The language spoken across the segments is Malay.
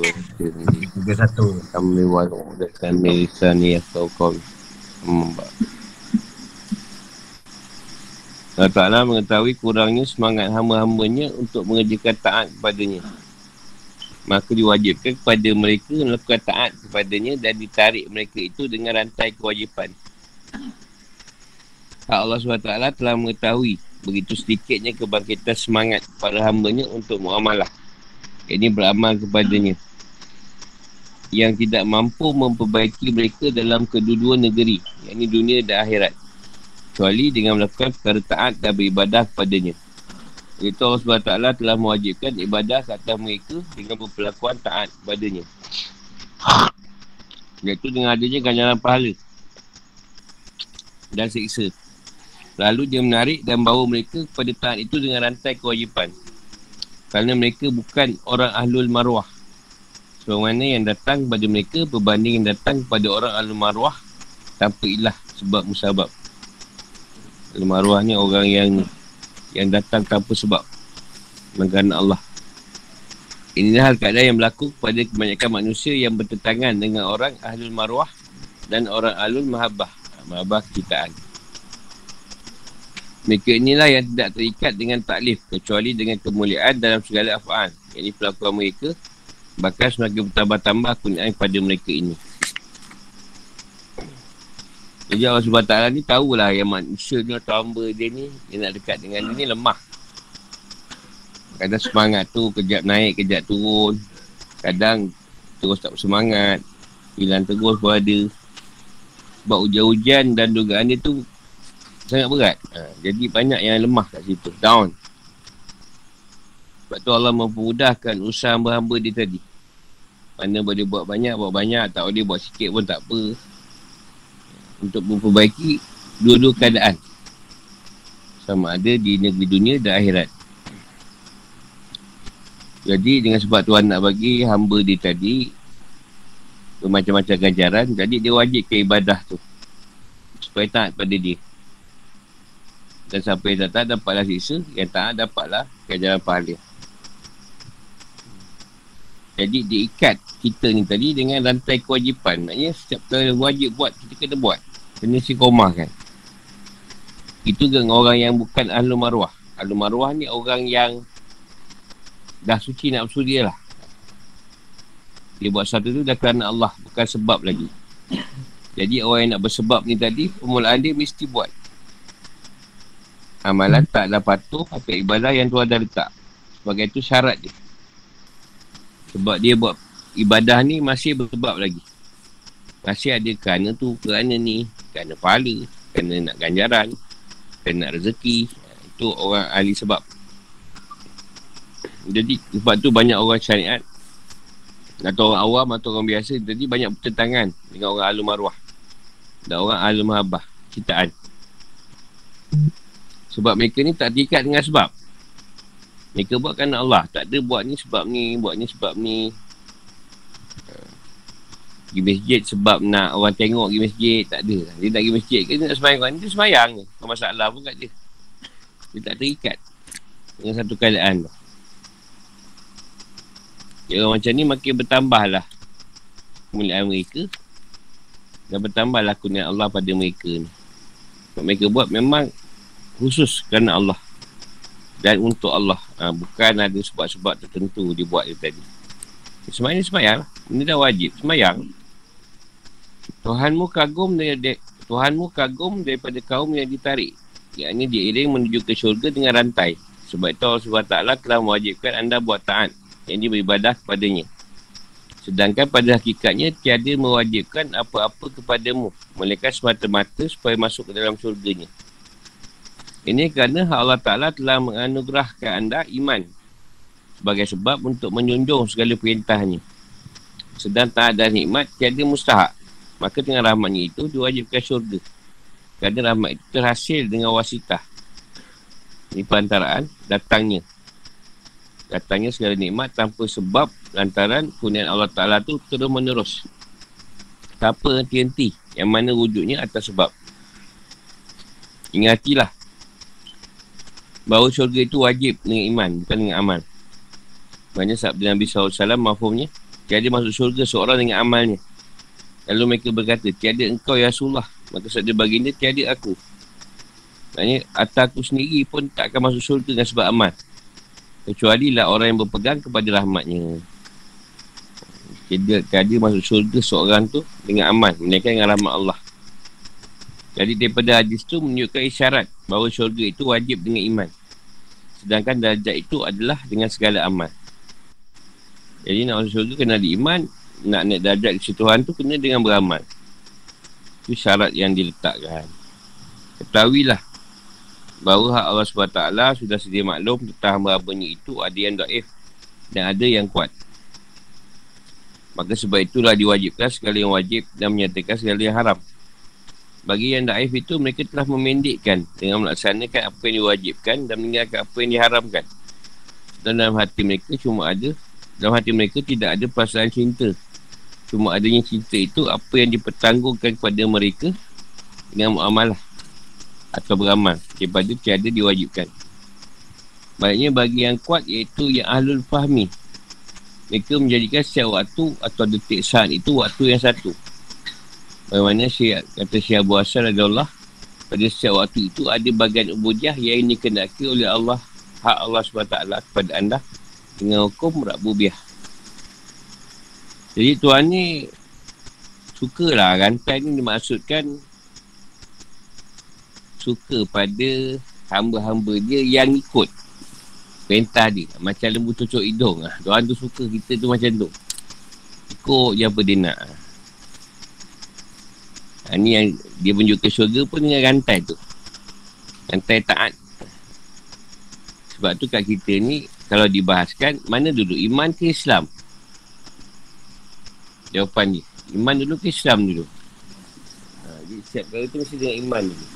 Wa. Tiga satu. Kami dan kau membak. Allah Ta'ala mengetahui kurangnya semangat hamba-hambanya untuk mengerjakan taat kepadanya. Maka diwajibkan kepada mereka melakukan taat kepadanya dan ditarik mereka itu dengan rantai kewajipan. Allah SWT telah mengetahui begitu sedikitnya kebangkitan semangat para hambanya untuk muamalah. Ini beramal kepadanya. Yang tidak mampu memperbaiki mereka dalam kedua-dua negeri. Yang ini dunia dan akhirat kecuali dengan melakukan perkara taat dan beribadah kepadanya. Itu Allah SWT telah mewajibkan ibadah ke atas mereka dengan berpelakuan taat kepadanya. Iaitu dengan adanya ganjaran pahala dan siksa. Lalu dia menarik dan bawa mereka kepada taat itu dengan rantai kewajipan. Kerana mereka bukan orang ahlul marwah. Sebab mana yang datang kepada mereka berbanding yang datang kepada orang ahlul marwah tanpa ilah sebab musabab. Al-Marwah ni orang yang yang datang tanpa sebab Menggana Allah Inilah hal keadaan yang berlaku kepada kebanyakan manusia yang bertentangan dengan orang Ahlul Marwah dan orang Ahlul Mahabbah Mahabbah kitaan Mereka inilah yang tidak terikat dengan taklif kecuali dengan kemuliaan dalam segala af'an Ini pelakuan mereka Bahkan semakin bertambah-tambah kunyian pada mereka ini. Jadi Allah SWT ni tahulah yang manusia ni atau hamba dia ni Dia nak dekat dengan dia ni lemah. Kadang semangat tu kejap naik, kejap turun. Kadang terus tak bersemangat Hilang terus pun ada Sebab hujan-hujan dan dugaan dia tu Sangat berat. Ha, Jadi banyak yang lemah kat situ, down. Sebab tu Allah mempermudahkan usaha hamba-hamba dia tadi. Mana boleh buat banyak, buat banyak. Tak boleh buat sikit pun tak apa. Untuk memperbaiki dua-dua keadaan. Sama ada di negeri dunia dan akhirat. Jadi dengan sebab Tuhan nak bagi hamba dia tadi bermacam-macam ganjaran jadi dia wajib ke ibadah tu. Supaya taat pada dia dan sampai yang tak dapatlah siksa yang tak dapatlah ganjaran pahala jadi diikat kita ni tadi dengan rantai kewajipan. Maknanya setiap perkara wajib buat, kita kena buat. Kena si komah kan. Itu dengan orang yang bukan ahlu marwah. Ahlu marwah ni orang yang dah suci bersuci dia lah. Dia buat satu tu dah kerana Allah. Bukan sebab lagi. Jadi orang yang nak bersebab ni tadi, permulaan dia mesti buat. Amalan tak dah patuh, apa ibadah yang tu ada letak. Sebagai itu syarat dia. Sebab dia buat ibadah ni masih bersebab lagi. Masih ada kerana tu, kerana ni, kerana pahala, kerana nak ganjaran, kerana nak rezeki. Itu orang ahli sebab. Jadi sebab tu banyak orang syariat atau orang awam atau orang biasa jadi banyak pertentangan dengan orang alum arwah dan orang alum habah citaan. Sebab mereka ni tak terikat dengan sebab. Mereka buat kerana Allah. Tak ada buat ni sebab ni, buat ni sebab ni. Pergi masjid sebab nak orang tengok pergi masjid. Tak ada. Dia nak pergi masjid ke nak semayang dia semayang tak masalah pun kat dia. Dia tak terikat dengan satu keadaan. Tu dia orang macam ni makin bertambah lah kemuliaan mereka. Dan bertambah lah kunian Allah pada mereka ni. Mereka buat memang khusus kerana Allah dan untuk Allah ha, bukan ada sebab-sebab tertentu dia buat dia tadi semayang semayang lah ini dah wajib semayang. Tuhanmu kagum dari Tuhanmu kagum daripada kaum yang ditarik. Yang ini diiring menuju ke syurga dengan rantai. Sebab itu Allah SWT telah mewajibkan anda buat taat. Yang beribadah kepadanya. Sedangkan pada hakikatnya tiada mewajibkan apa-apa kepadamu. Melainkan semata-mata supaya masuk ke dalam syurganya. Ini kerana Allah Ta'ala telah menganugerahkan anda iman. Sebagai sebab untuk menjunjung segala perintahnya. Sedang tak ada nikmat, tiada mustahak. Maka dengan rahmatnya itu, diwajibkan syurga. Kerana rahmat itu terhasil dengan wasitah. Ini perantaraan datangnya. Datangnya segala nikmat tanpa sebab lantaran kunian Allah Ta'ala tu terus menerus. Tanpa henti-henti. Yang mana wujudnya atas sebab. Ingatilah. Bahawa syurga itu wajib dengan iman, bukan dengan amal. Maksudnya sabda Nabi SAW mafumnya. Tiada masuk syurga seorang dengan amalnya. Lalu mereka berkata, tiada engkau ya Rasulullah. Maka sabda baginda, tiada aku. Maksudnya, atas aku sendiri pun tak akan masuk syurga dengan sebab amal. Kecuali lah orang yang berpegang kepada rahmatnya. Tiada, tiada masuk syurga seorang tu dengan amal. Mereka dengan rahmat Allah. Jadi daripada hadis tu menunjukkan isyarat bahawa syurga itu wajib dengan iman. Sedangkan darjat itu adalah dengan segala amal. Jadi nak masuk syurga kena ada iman. Nak naik darjat di Tuhan tu kena dengan beramal. Itu syarat yang diletakkan. Ketahuilah bahawa hak Allah SWT sudah sedia maklum tentang hamba-hambanya itu ada yang daif dan ada yang kuat. Maka sebab itulah diwajibkan segala yang wajib dan menyatakan segala yang haram. Bagi yang daif itu mereka telah memendekkan dengan melaksanakan apa yang diwajibkan dan meninggalkan apa yang diharamkan. Dan dalam hati mereka cuma ada dalam hati mereka tidak ada perasaan cinta. Cuma adanya cinta itu apa yang dipertanggungkan kepada mereka dengan muamalah atau beramal daripada tiada diwajibkan. Baiknya bagi yang kuat iaitu yang ahlul fahmi. Mereka menjadikan setiap waktu atau detik saat itu waktu yang satu. Bagaimana Syekh kata Syekh Abu Asal adalah pada setiap waktu itu ada bagian ubudiyah yang dikenaki oleh Allah hak Allah SWT kepada anda dengan hukum Rabubiah. Jadi tuan ni sukalah rantai ni dimaksudkan suka pada hamba-hamba dia yang ikut perintah dia. Macam lembu cocok hidung lah. Tuan tu suka kita tu macam tu. Ikut je apa dia nak. Ha, ni yang dia menunjuk ke syurga pun dengan rantai tu. Rantai taat. Sebab tu kat kita ni kalau dibahaskan, mana dulu? Iman ke Islam? Jawapan ni. Iman dulu ke Islam dulu? Ha, jadi setiap kali tu mesti dengan iman dulu.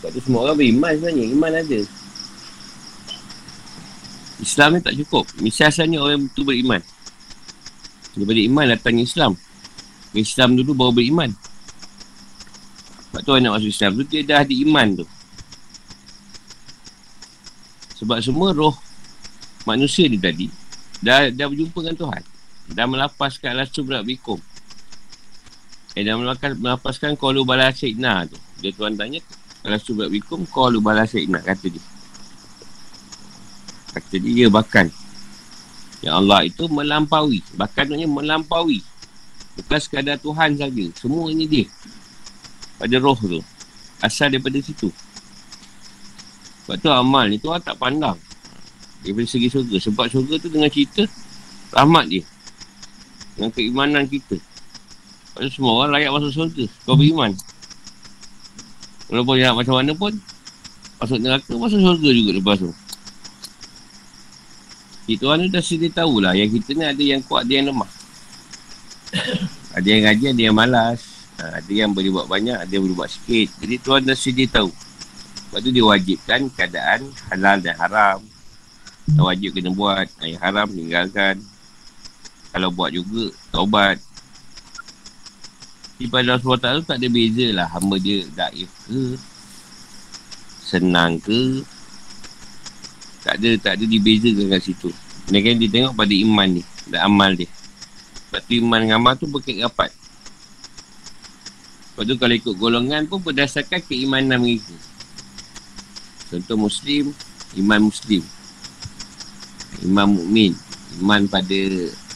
Sebab tu semua orang beriman sebenarnya. Iman ada. Islam ni tak cukup. Mesti asalnya orang betul beriman. Daripada iman datangnya Islam. Islam dulu baru beriman. Sebab tu orang nak masuk Islam tu, dia dah ada iman tu. Sebab semua roh manusia ni tadi dah, dah berjumpa dengan Tuhan. Dah melapaskan alastu berat bikum. Eh, dah melapaskan, melapaskan kalu bala syikna tu. Dia Tuhan tanya, alastu berat bikum, kalu bala syikna, kata dia. Kata dia, dia bahkan. Yang Allah itu melampaui. Bahkan maknanya melampaui. Bukan sekadar Tuhan saja. Semua ini dia. Pada roh tu. Asal daripada situ. Sebab tu amal ni tu orang tak pandang. Daripada segi surga. Sebab surga tu dengan cerita rahmat dia. Dengan keimanan kita. Sebab tu semua orang layak masuk surga. Kau beriman. Walaupun yang macam mana pun. Masuk neraka masuk surga juga lepas tu. Itu orang tu dah sedia tahulah. Yang kita ni ada yang kuat, ada yang lemah. ada yang ngaji, ada yang malas. Ha, ada yang boleh buat banyak, ada yang boleh buat sikit. Jadi tuan dah sedia tahu. Sebab tu dia wajibkan keadaan halal dan haram. Yang wajib kena buat, yang haram tinggalkan. Kalau buat juga, taubat. Di pada Allah SWT tak ada beza lah. Hamba dia daif ke, senang ke. Tak ada, tak ada dibezakan kat situ. Kan dia tengok pada iman ni dan amal dia. Tu iman dengan amal tu berkait rapat. Sebab tu kalau ikut golongan pun berdasarkan keimanan mereka. Contoh Muslim, iman Muslim. Iman mukmin, iman pada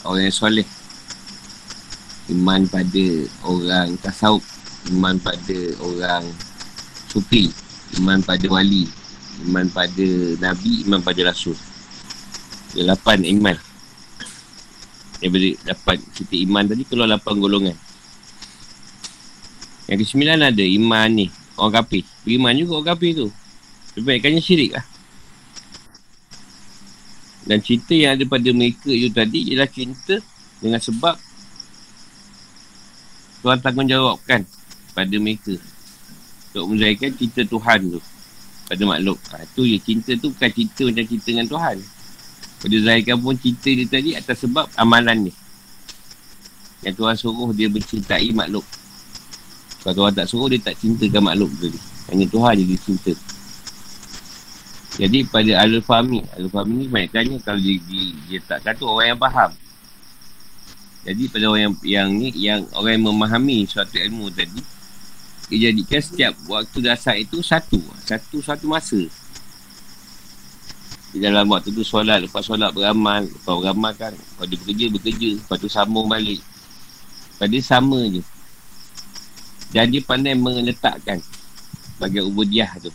orang yang soleh. Iman pada orang tasawuf. Iman pada orang sufi. Iman pada wali. Iman pada Nabi, iman pada Rasul. Lapan iman. Daripada dapat kita iman tadi, keluar lapan golongan. Yang kesembilan ada iman ni. Orang kafir. Beriman juga orang kafir tu. Kebaikannya syirik lah. Dan cinta yang ada pada mereka itu tadi ialah cinta dengan sebab Tuhan tanggungjawabkan pada mereka untuk menzahirkan cinta Tuhan tu pada makhluk. Ha, tu je cinta tu bukan cinta macam cinta dengan Tuhan. Pada zahirkan pun cinta dia tadi atas sebab amalan ni. Yang Tuhan suruh dia mencintai makhluk. Kalau Tuhan tak suruh dia tak cintakan makhluk tu. Hanya Tuhan je dia cinta. Jadi pada Al-Fahmi Al-Fahmi ni banyak kalau dia, dia, dia tak kata orang yang faham Jadi pada orang yang, yang ni Yang orang yang memahami suatu ilmu tadi Dia jadikan setiap waktu dasar itu satu Satu-satu masa di dalam waktu tu solat, lepas solat beramal, lepas beramal kan, lepas dia bekerja, bekerja, lepas tu sambung balik. Lepas dia sama je. Dan dia pandai meletakkan bagian ubudiah tu.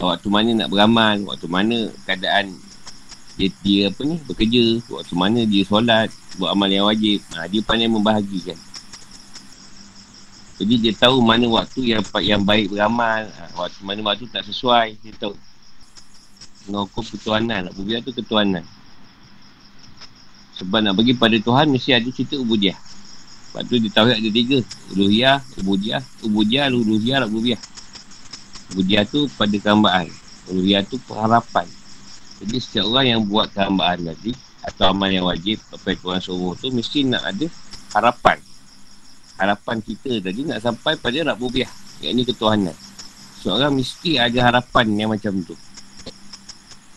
Waktu mana nak beramal, waktu mana keadaan dia, dia apa ni, bekerja, waktu mana dia solat, buat amal yang wajib. Ha, dia pandai membahagikan. Jadi dia tahu mana waktu yang yang baik beramal, ha, waktu mana waktu tak sesuai, dia tahu mengukur ketuanan. Ubudiah tu ketuanan. Sebab nak bagi pada Tuhan mesti ada cerita ubudiah. Sebab tu di Tauhid ada tiga. Uluhiyah, ubudiah, ubudiah, uluhiyah, ubudiah. Ubudiah tu pada kehambaan. Uluhiyah tu pengharapan. Jadi setiap orang yang buat kehambaan tadi atau amal yang wajib apa yang Tuhan suruh tu mesti nak ada harapan. Harapan kita tadi nak sampai pada Rabubiah. Yang ini ketuhanan. Seorang mesti ada harapan yang macam tu.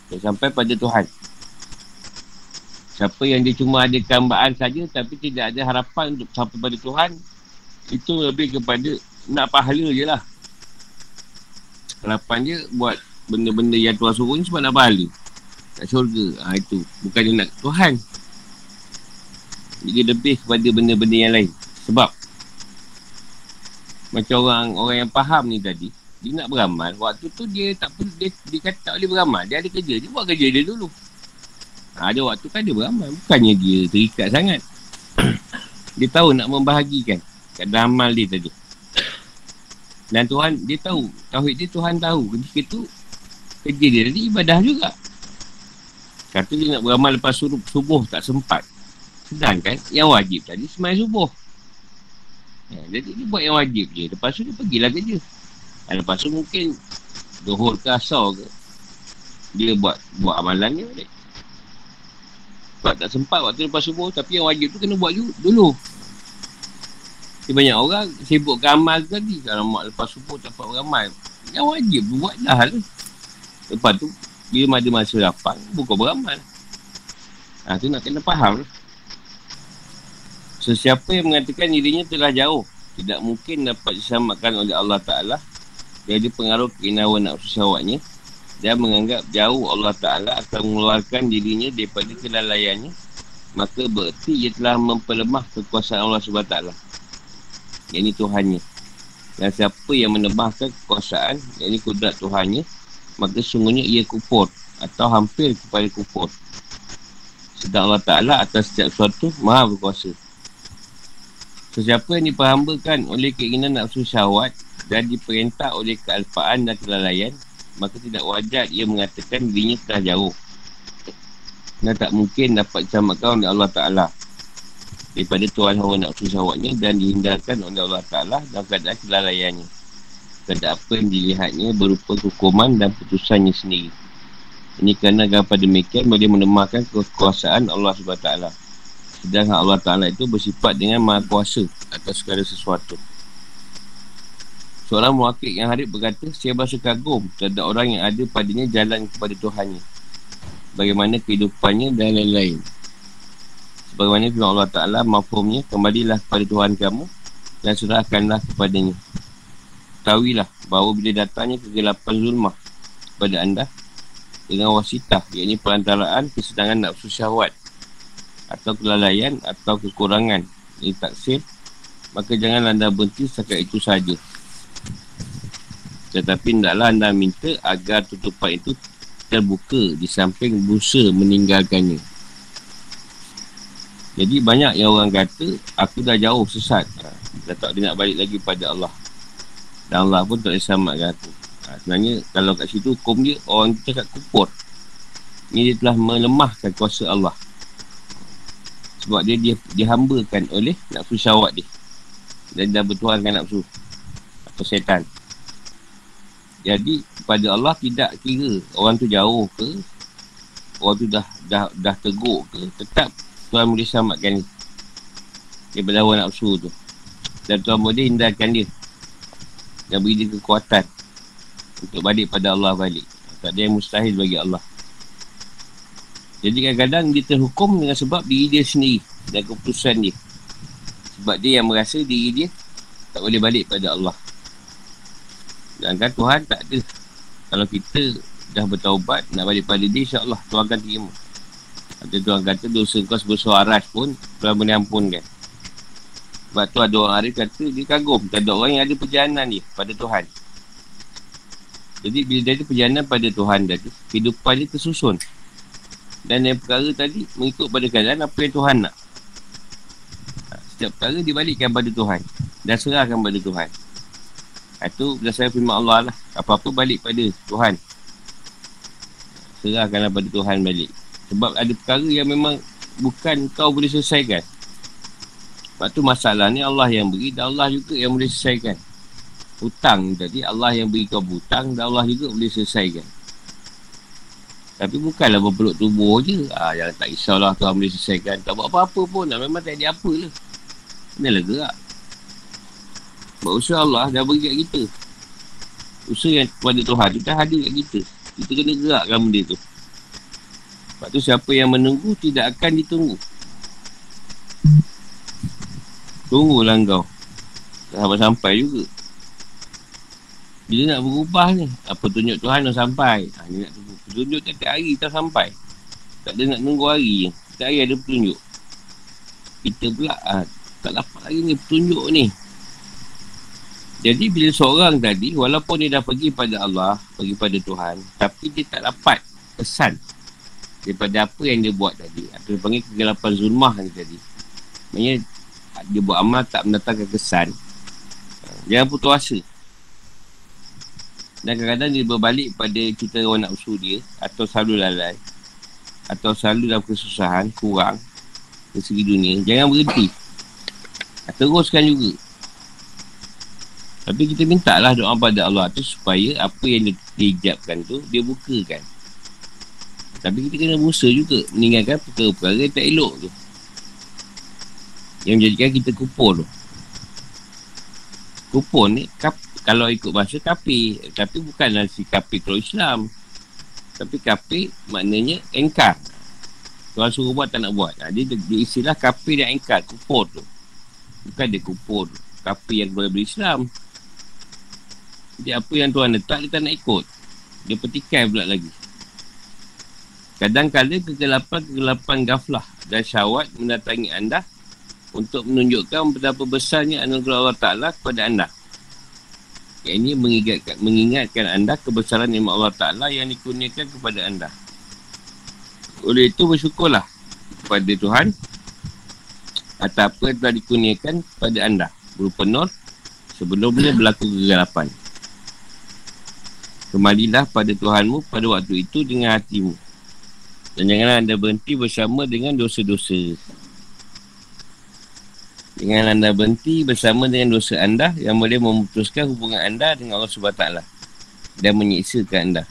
Dan sampai pada Tuhan. Siapa yang dia cuma ada kambaan saja tapi tidak ada harapan untuk sampai pada Tuhan, itu lebih kepada nak pahala je lah. Harapan dia buat benda-benda yang Tuhan suruh ni sebab nak pahala. Tak syurga. Ha, itu. Bukan dia nak Tuhan. Dia lebih kepada benda-benda yang lain. Sebab macam orang orang yang faham ni tadi, dia nak beramal. Waktu tu dia tak perlu dia, dia kata tak boleh beramal. Dia ada kerja. Dia buat kerja dia dulu. Ha, ada waktu kan dia beramal. Bukannya dia terikat sangat. Dia tahu nak membahagikan. Keadaan amal dia tadi. Dan Tuhan dia tahu. Tauhid dia Tuhan tahu. Ketika tu kerja dia tadi ibadah juga. Kata dia nak beramal lepas suruh, subuh tak sempat. Sedangkan yang wajib tadi semai subuh. Ya, jadi dia buat yang wajib je. Lepas tu dia pergilah kerja dan lepas tu mungkin Dohor ke asal ke Dia buat buat amalannya balik. Sebab tak sempat waktu lepas subuh Tapi yang wajib tu kena buat dulu. Dia banyak orang sibuk ke amal tadi. Kalau mak lepas subuh tak dapat beramal Yang wajib buat dah lah Lepas tu Bila ada masa lapang Buka beramal. Ha tu nak kena faham. Lah Sesiapa yang mengatakan dirinya telah jauh tidak mungkin dapat diselamatkan oleh Allah Ta'ala dia ada pengaruh keinginan nafsu syahwatnya dan menganggap jauh Allah Ta'ala akan mengeluarkan dirinya daripada kelalaiannya maka berarti ia telah memperlemah kekuasaan Allah SWT yang ini Tuhannya. Dan siapa yang menemahkan kekuasaan yang ini kudrat Tuhannya maka sungguhnya ia kupur atau hampir kepada kupur sedang Allah Ta'ala atas setiap sesuatu maha berkuasa Sesiapa yang diperhambakan oleh keinginan nafsu syahwat dan diperintah oleh kealpaan dan kelalaian maka tidak wajar ia mengatakan dirinya telah jauh. Dan tak mungkin dapat diselamatkan oleh Allah Ta'ala. Daripada tuan hawa nafsu syawatnya dan dihindarkan oleh Allah Ta'ala dalam keadaan kelalaiannya. Keadaan apa yang dilihatnya berupa hukuman dan putusannya sendiri. Ini kerana agar pada demikian boleh menemahkan kekuasaan Allah SWT sedangkan Allah Ta'ala itu bersifat dengan maha kuasa atas segala sesuatu Seorang muakik yang harip berkata, saya berasa kagum terhadap orang yang ada padanya jalan kepada Tuhannya. Bagaimana kehidupannya dan lain-lain. Sebagaimana firman Allah Ta'ala, mafumnya, kembalilah kepada Tuhan kamu dan serahkanlah kepadanya. Tahuilah bahawa bila datangnya kegelapan zulmah kepada anda dengan wasitah, iaitu perantaraan kesedangan nafsu syahwat atau kelalaian atau kekurangan ini taksir maka jangan anda berhenti setakat itu saja tetapi hendaklah anda minta agar tutupan itu terbuka di samping busa meninggalkannya. Jadi banyak yang orang kata, aku dah jauh sesat. Ha, dah tak dia nak balik lagi pada Allah. Dan Allah pun tak boleh selamatkan aku. Ha, sebenarnya kalau kat situ hukum dia, orang cakap kupur. Ini dia telah melemahkan kuasa Allah. Sebab dia, dia dihambakan oleh nafsu syawat dia. Dan dah bertuhankan nafsu. Atau setan. Jadi pada Allah tidak kira orang tu jauh ke orang tu dah dah dah teguk ke tetap Tuhan boleh selamatkan dia daripada hawa nafsu tu dan Tuhan boleh hindarkan dia dan beri dia kekuatan untuk balik pada Allah balik Tak ada yang mustahil bagi Allah. Jadi kadang-kadang dia terhukum dengan sebab diri dia sendiri dan keputusan dia. Sebab dia yang merasa diri dia tak boleh balik pada Allah. Sedangkan Tuhan tak ada. Kalau kita dah bertaubat, nak balik pada dia, insyaAllah Tuhan akan terima. Atau Tuhan kata dosa kau sebesar pun, Tuhan boleh ampunkan. Sebab tu ada orang Arif kata, dia kagum. Tak ada orang yang ada perjalanan dia pada Tuhan. Jadi bila dia ada perjalanan pada Tuhan tadi, kehidupan dia tersusun. Dan yang perkara tadi mengikut pada keadaan apa yang Tuhan nak. Setiap perkara dibalikkan pada Tuhan. Dan serahkan pada Tuhan. Itu berdasarkan firman Allah lah. Apa-apa balik pada Tuhan. Serahkanlah pada Tuhan balik. Sebab ada perkara yang memang bukan kau boleh selesaikan. Sebab tu masalah ni Allah yang beri dan Allah juga yang boleh selesaikan. Hutang tadi Allah yang beri kau hutang dan Allah juga boleh selesaikan. Tapi bukanlah berpeluk tubuh je. Ah, yang tak risaulah Tuhan boleh selesaikan. Tak buat apa-apa pun. Nah, memang tak ada apa lah. Inilah gerak. Sebab usaha Allah dah beri kat kita. Usaha yang kepada Tuhan tu dah ada kat kita. Kita kena gerakkan benda tu. Sebab tu siapa yang menunggu tidak akan ditunggu. Tunggulah kau. Dah sampai juga. Bila nak berubah ni? Apa tunjuk Tuhan dah sampai? Ha, ni nak tunggu. Petunjuk tiap hari tak sampai. Tak ada nak tunggu hari je. Tiap hari ada petunjuk. Kita pula ha, tak dapat lagi ni petunjuk ni. Jadi bila seorang tadi, walaupun dia dah pergi pada Allah, pergi pada Tuhan, tapi dia tak dapat kesan daripada apa yang dia buat tadi. Atau dia panggil kegelapan zulmah ni tadi. Maksudnya, dia buat amal tak mendatangkan kesan. Jangan putus asa. Dan kadang-kadang dia berbalik pada kita orang nak usul dia Atau selalu lalai. Atau selalu dalam kesusahan, kurang Dari segi dunia. Jangan berhenti. Teruskan juga. Tapi kita minta lah doa pada Allah tu Supaya apa yang dia hijabkan tu Dia bukakan. Tapi kita kena berusaha juga Meninggalkan perkara-perkara yang tak elok tu. Yang menjadikan kita kupur tu. Kupur ni kap, kalau ikut bahasa kafir tapi bukanlah si kafir kalau Islam. Tapi kafir maknanya engkar. Tuhan suruh buat tak nak buat. Ha, dia, dia istilah kafir yang engkar kupur tu. Bukan dia kupur kafir yang boleh berislam. Jadi apa yang Tuhan letak dia tak nak ikut. Dia petikai pula lagi. Kadang-kadang kegelapan-kegelapan gaflah dan syawat mendatangi anda untuk menunjukkan betapa besarnya anugerah Allah Ta'ala kepada anda yang ini mengingatkan, mengingatkan anda kebesaran nikmat Allah Ta'ala yang dikurniakan kepada anda. Oleh itu bersyukurlah kepada Tuhan atas apa yang telah dikurniakan kepada anda. Berupa nur sebelumnya berlaku kegelapan. Kembalilah pada Tuhanmu pada waktu itu dengan hatimu. Dan janganlah anda berhenti bersama dengan dosa-dosa. Dengan anda berhenti bersama dengan dosa anda yang boleh memutuskan hubungan anda dengan Allah SWT dan menyiksakan anda.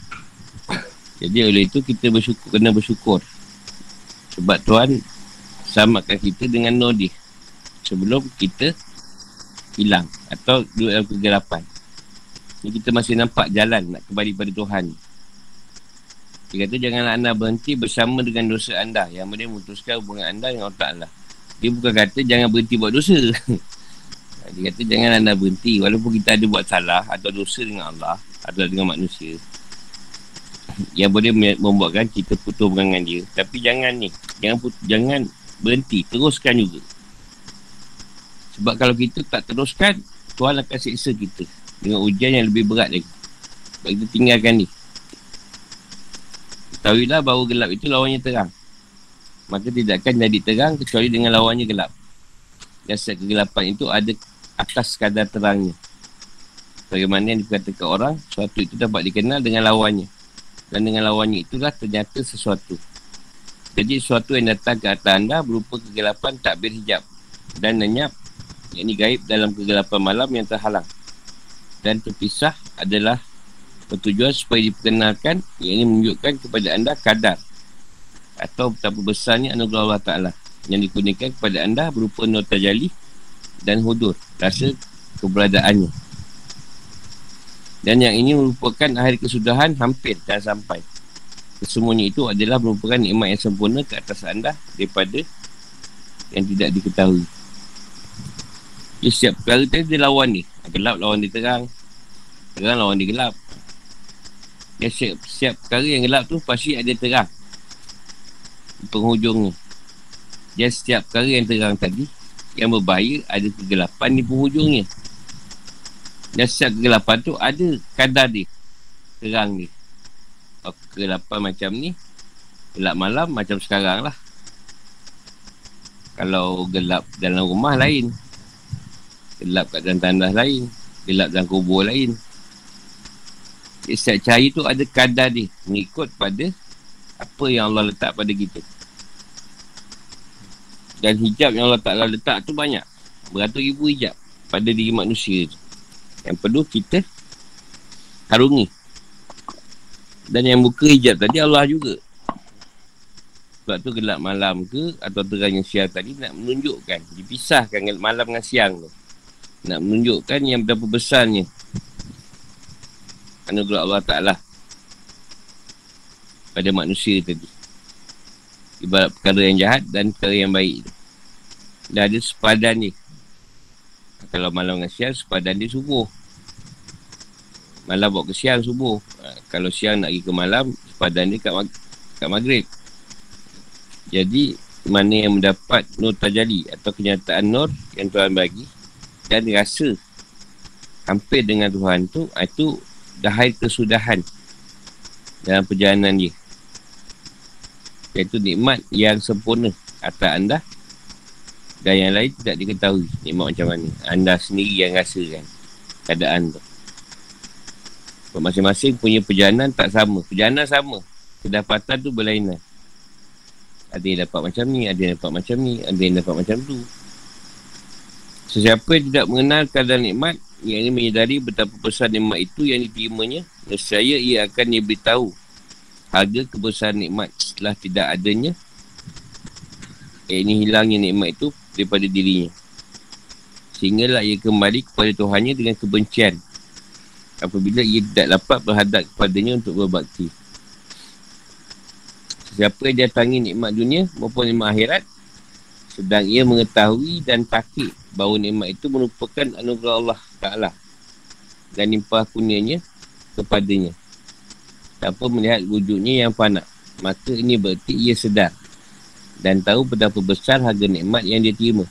Jadi oleh itu kita bersyukur, kena bersyukur. Sebab Tuhan selamatkan kita dengan nodih sebelum kita hilang atau duduk dalam kegelapan. Ni kita masih nampak jalan nak kembali pada Tuhan. Dia kata janganlah anda berhenti bersama dengan dosa anda yang boleh memutuskan hubungan anda dengan Allah Ta'ala. Dia bukan kata jangan berhenti buat dosa. Dia kata jangan anda berhenti. Walaupun kita ada buat salah atau dosa dengan Allah atau dengan manusia. Yang boleh membuatkan kita putus dengan dia. Tapi jangan ni. Jangan put- jangan berhenti. Teruskan juga. Sebab kalau kita tak teruskan, Tuhan akan seksa kita. Dengan ujian yang lebih berat lagi. Sebab kita tinggalkan ni. Ketahuilah bahawa gelap itu lawannya terang maka tidak akan jadi terang kecuali dengan lawannya gelap. Setiap kegelapan itu ada atas kadar terangnya. Bagaimana yang dikatakan orang, sesuatu itu dapat dikenal dengan lawannya. Dan dengan lawannya itulah ternyata sesuatu. Jadi sesuatu yang datang ke atas anda berupa kegelapan tak berhijab dan lenyap yang ini gaib dalam kegelapan malam yang terhalang. Dan terpisah adalah bertujuan supaya diperkenalkan yang ini menunjukkan kepada anda kadar atau betapa besarnya anugerah Allah Ta'ala yang dikurniakan kepada anda berupa nota jali dan hudur rasa keberadaannya Dan yang ini merupakan akhir kesudahan hampir dan sampai. Kesemuanya itu adalah merupakan nikmat yang sempurna ke atas anda daripada yang tidak diketahui. Dia setiap perkara tadi dia lawan ni. Gelap lawan dia terang. Terang lawan dia gelap. Dia setiap, setiap perkara yang gelap tu pasti ada terang. Penghujungnya. Dia setiap perkara yang terang tadi yang berbahaya ada kegelapan di penghujungnya. Dan setiap kegelapan tu ada kadar dia. Terang dia. Oh, kegelapan macam ni. Gelap malam macam sekarang lah. Kalau gelap dalam rumah lain. Gelap kat dalam tandas lain. Gelap dalam kubur lain. Setiap cahaya tu ada kadar dia. Mengikut pada apa yang Allah letak pada kita. Dan hijab yang Allah Ta'ala letak tu banyak. Beratus ribu hijab pada diri manusia tu. Yang perlu kita harungi. Dan yang buka hijab tadi Allah juga. Sebab tu gelap malam ke atau terang yang siang tadi nak menunjukkan. Dipisahkan malam dengan siang tu. Nak menunjukkan yang berapa besarnya. Anugerah Allah Ta'ala. Pada manusia tadi. Ibarat perkara yang jahat dan perkara yang baik. Dah ada sepadan ni. Kalau malam dengan siang sepadan dia subuh. Malam buat ke siang subuh. Ha, kalau siang nak pergi ke malam sepadan dia kat, mag- kat maghrib. Jadi mana yang mendapat nur tajali atau kenyataan nur yang Tuhan bagi dan rasa hampir dengan Tuhan tu itu dah hari kesudahan dalam perjalanan dia Iaitu nikmat yang sempurna atas anda dan yang lain tidak diketahui nikmat macam mana. Anda sendiri yang rasakan keadaan tu. Masing-masing punya perjalanan tak sama. Perjalanan sama. Kedapatan tu berlainan. Ada yang dapat macam ni, ada yang dapat macam ni, ada yang dapat macam tu. Sesiapa yang tidak mengenal keadaan nikmat, yang ini menyedari betapa besar nikmat itu yang diterimanya, nescaya ia akan diberitahu harga kebesaran nikmat setelah tidak adanya. Eh, ini hilangnya nikmat itu daripada dirinya. Sehinggalah ia kembali kepada Tuhannya dengan kebencian. Apabila ia tidak dapat berhadap kepadanya untuk berbakti. Siapa yang datangi nikmat dunia maupun nikmat akhirat sedang ia mengetahui dan takik bahawa nikmat itu merupakan anugerah Allah Ta'ala dan limpah kunianya kepadanya tanpa melihat wujudnya yang fana. Maka ini berarti ia sedar dan tahu betapa besar harga nikmat yang dia terima.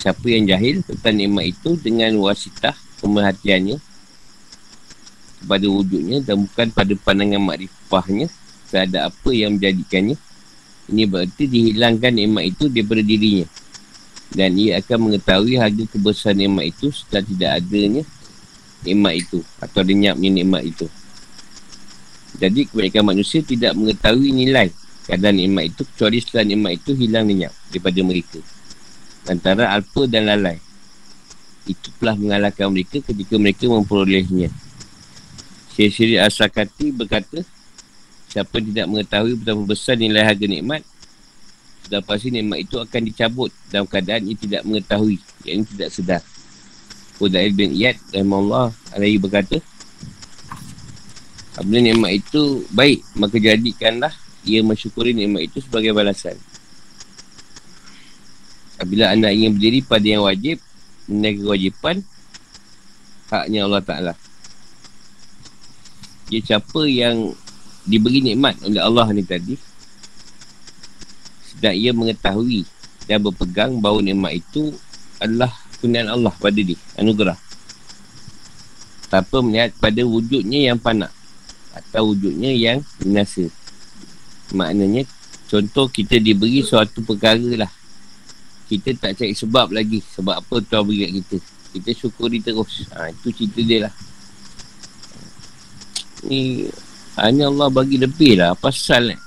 Siapa yang jahil tentang nikmat itu dengan wasitah pemerhatiannya kepada wujudnya dan bukan pada pandangan makrifahnya terhadap apa yang menjadikannya ini berarti dihilangkan nikmat itu daripada dirinya dan ia akan mengetahui harga kebesaran nikmat itu setelah tidak adanya nikmat itu atau lenyapnya nikmat itu jadi kebanyakan manusia tidak mengetahui nilai keadaan nikmat itu kecuali setelah nikmat itu hilang lenyap daripada mereka. Antara alpa dan lalai. Itu telah mengalahkan mereka ketika mereka memperolehnya. Syekh Asakati berkata, siapa tidak mengetahui betapa besar nilai harga nikmat, sudah pasti nikmat itu akan dicabut dalam keadaan ia tidak mengetahui, yang tidak sedar. Qudail bin Iyad, rahimahullah, alaihi berkata, Apabila nikmat itu baik, maka jadikanlah ia mensyukuri nikmat itu sebagai balasan. Apabila anda ingin berdiri pada yang wajib, menaik kewajipan, haknya Allah Ta'ala. Dia siapa yang diberi nikmat oleh Allah ni tadi, sedang ia mengetahui dan berpegang bahawa nikmat itu adalah kunian Allah pada dia, anugerah. Tanpa melihat pada wujudnya yang panak atau wujudnya yang binasa. Maknanya, contoh kita diberi suatu perkara lah. Kita tak cari sebab lagi. Sebab apa Tuhan beri kat kita. Kita syukuri terus. Ha, itu cerita dia lah. Ni, hanya Allah bagi lebih lah. Pasal eh.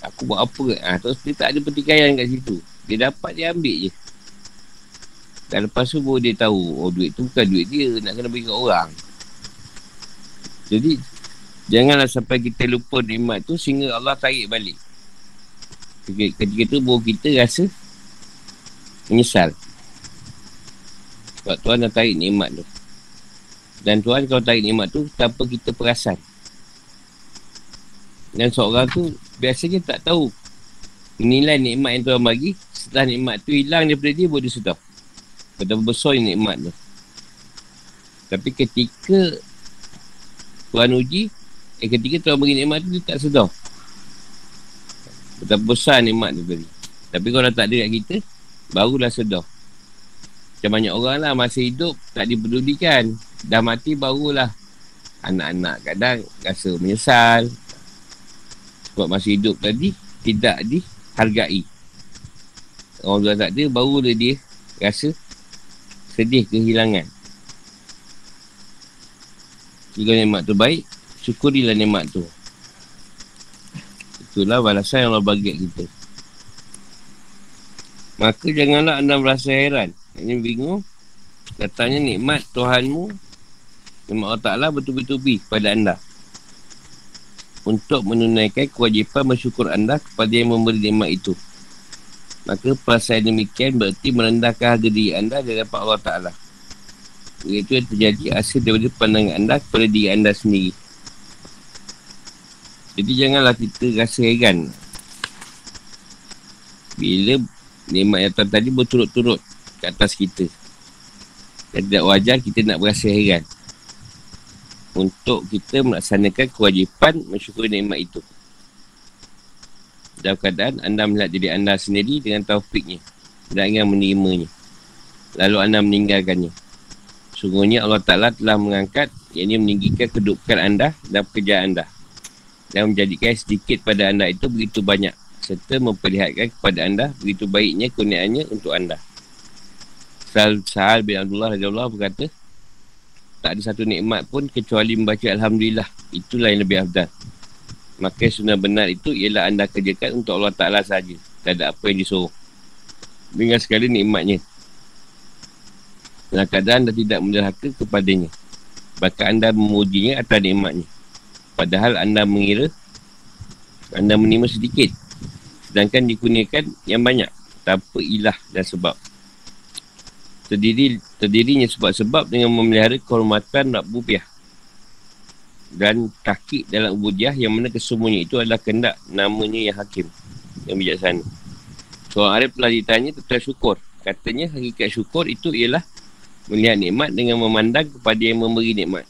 Aku buat apa ke? Ha, terus dia tak ada pertikaian kat situ. Dia dapat, dia ambil je. Dan lepas tu baru dia tahu, oh duit tu bukan duit dia, nak kena bagi kat orang. Jadi, Janganlah sampai kita lupa nikmat tu sehingga Allah tarik balik. Ketika tu baru kita rasa menyesal. Sebab Tuhan dah tarik nikmat tu. Dan Tuhan kalau tarik nikmat tu tanpa kita perasan. Dan seorang tu biasanya tak tahu nilai nikmat yang Tuhan bagi. Setelah nikmat tu hilang daripada dia, boleh sedar. Betapa besar nikmat tu. Tapi ketika Tuhan uji, eh ketika Tuhan bagi nikmat tu, dia tak sedar. Betapa besar nikmat tu tadi. Tapi kalau tak ada kat kita, barulah sedar. Macam banyak orang lah masa hidup tak dipedulikan. Dah mati barulah anak-anak kadang rasa menyesal. Sebab masa hidup tadi tidak dihargai. Orang tua tak ada barulah dia rasa sedih kehilangan. Jika nikmat tu baik, syukurilah nikmat tu. Itulah balasan yang Allah bagi kita. Maka janganlah anda merasa heran ini bingung. Katanya nikmat Tuhanmu Nikmat Allah Ta'ala betul-betul kepada anda Untuk menunaikan kewajipan bersyukur anda kepada yang memberi nikmat itu Maka perasaan demikian berarti merendahkan harga diri anda di hadapan Allah Ta'ala Itu yang terjadi hasil daripada pandangan anda kepada diri anda sendiri Jadi janganlah kita rasa heran Bila nikmat yang tadi berturut-turut ke atas kita. Dan tidak wajar kita nak berasa heran. Untuk kita melaksanakan kewajipan mensyukuri nikmat itu. Dalam keadaan anda melihat diri anda sendiri dengan taufiknya. Dan ingin menerimanya. Lalu anda meninggalkannya. Sungguhnya Allah Ta'ala telah mengangkat yang ini meninggikan kedudukan anda dan pekerjaan anda. Dan menjadikan sedikit pada anda itu begitu banyak. Serta memperlihatkan kepada anda begitu baiknya kurniaannya untuk anda. Sal Sa'al bin Abdullah radhiyallahu berkata tak ada satu nikmat pun kecuali membaca Alhamdulillah. Itulah yang lebih afdal. Maka sunnah benar itu ialah anda kerjakan untuk Allah Ta'ala sahaja. Tak ada apa yang disuruh. Dengan sekali nikmatnya. Dalam keadaan anda tidak menderhaka kepadanya. Bahkan anda memujinya atas nikmatnya. Padahal anda mengira anda menerima sedikit. Sedangkan dikurniakan yang banyak. Tanpa ilah dan sebab. Terdiri terdirinya sebab-sebab dengan memelihara kehormatan Rabbubiah dan kaki dalam ubudiah yang mana kesemuanya itu adalah kendak namanya yang hakim yang bijaksana. Seorang Arif telah ditanya tentang syukur. Katanya hakikat syukur itu ialah melihat nikmat dengan memandang kepada yang memberi nikmat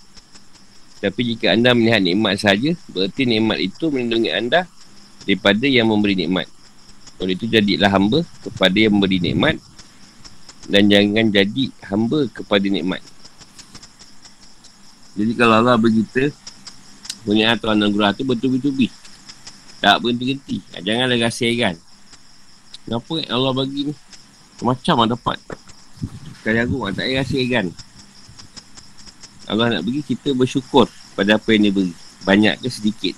tapi jika anda melihat nikmat saja berarti nikmat itu melindungi anda daripada yang memberi nikmat oleh itu jadilah hamba kepada yang memberi nikmat dan jangan jadi hamba kepada nikmat. Jadi kalau Allah berkata punya atau anugerah tu betul-betul Tak berhenti-henti. Ha, janganlah rasa heran. Kenapa Allah bagi ni? Macam lah dapat. Sekali aku tak payah rasa. Allah nak bagi kita bersyukur pada apa yang dia beri. Banyak ke sedikit.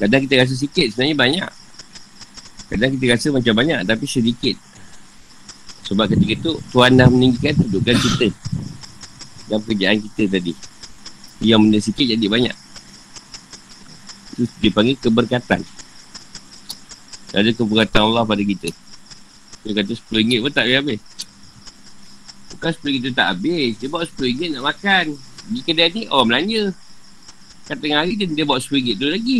Kadang kita rasa sikit sebenarnya banyak. Kadang kita rasa macam banyak tapi sedikit. Sebab ketika itu Tuhan dah meninggikan kedudukan kita Dan pekerjaan kita tadi Yang benda sikit jadi banyak Itu dipanggil keberkatan Ada keberkatan Allah pada kita Dia kata RM10 pun tak habis Bukan RM10 tu tak habis. Dia bawa RM10 nak makan. Di kedai ni orang belanja. Kan tengah hari dia, dia bawa RM10 tu lagi.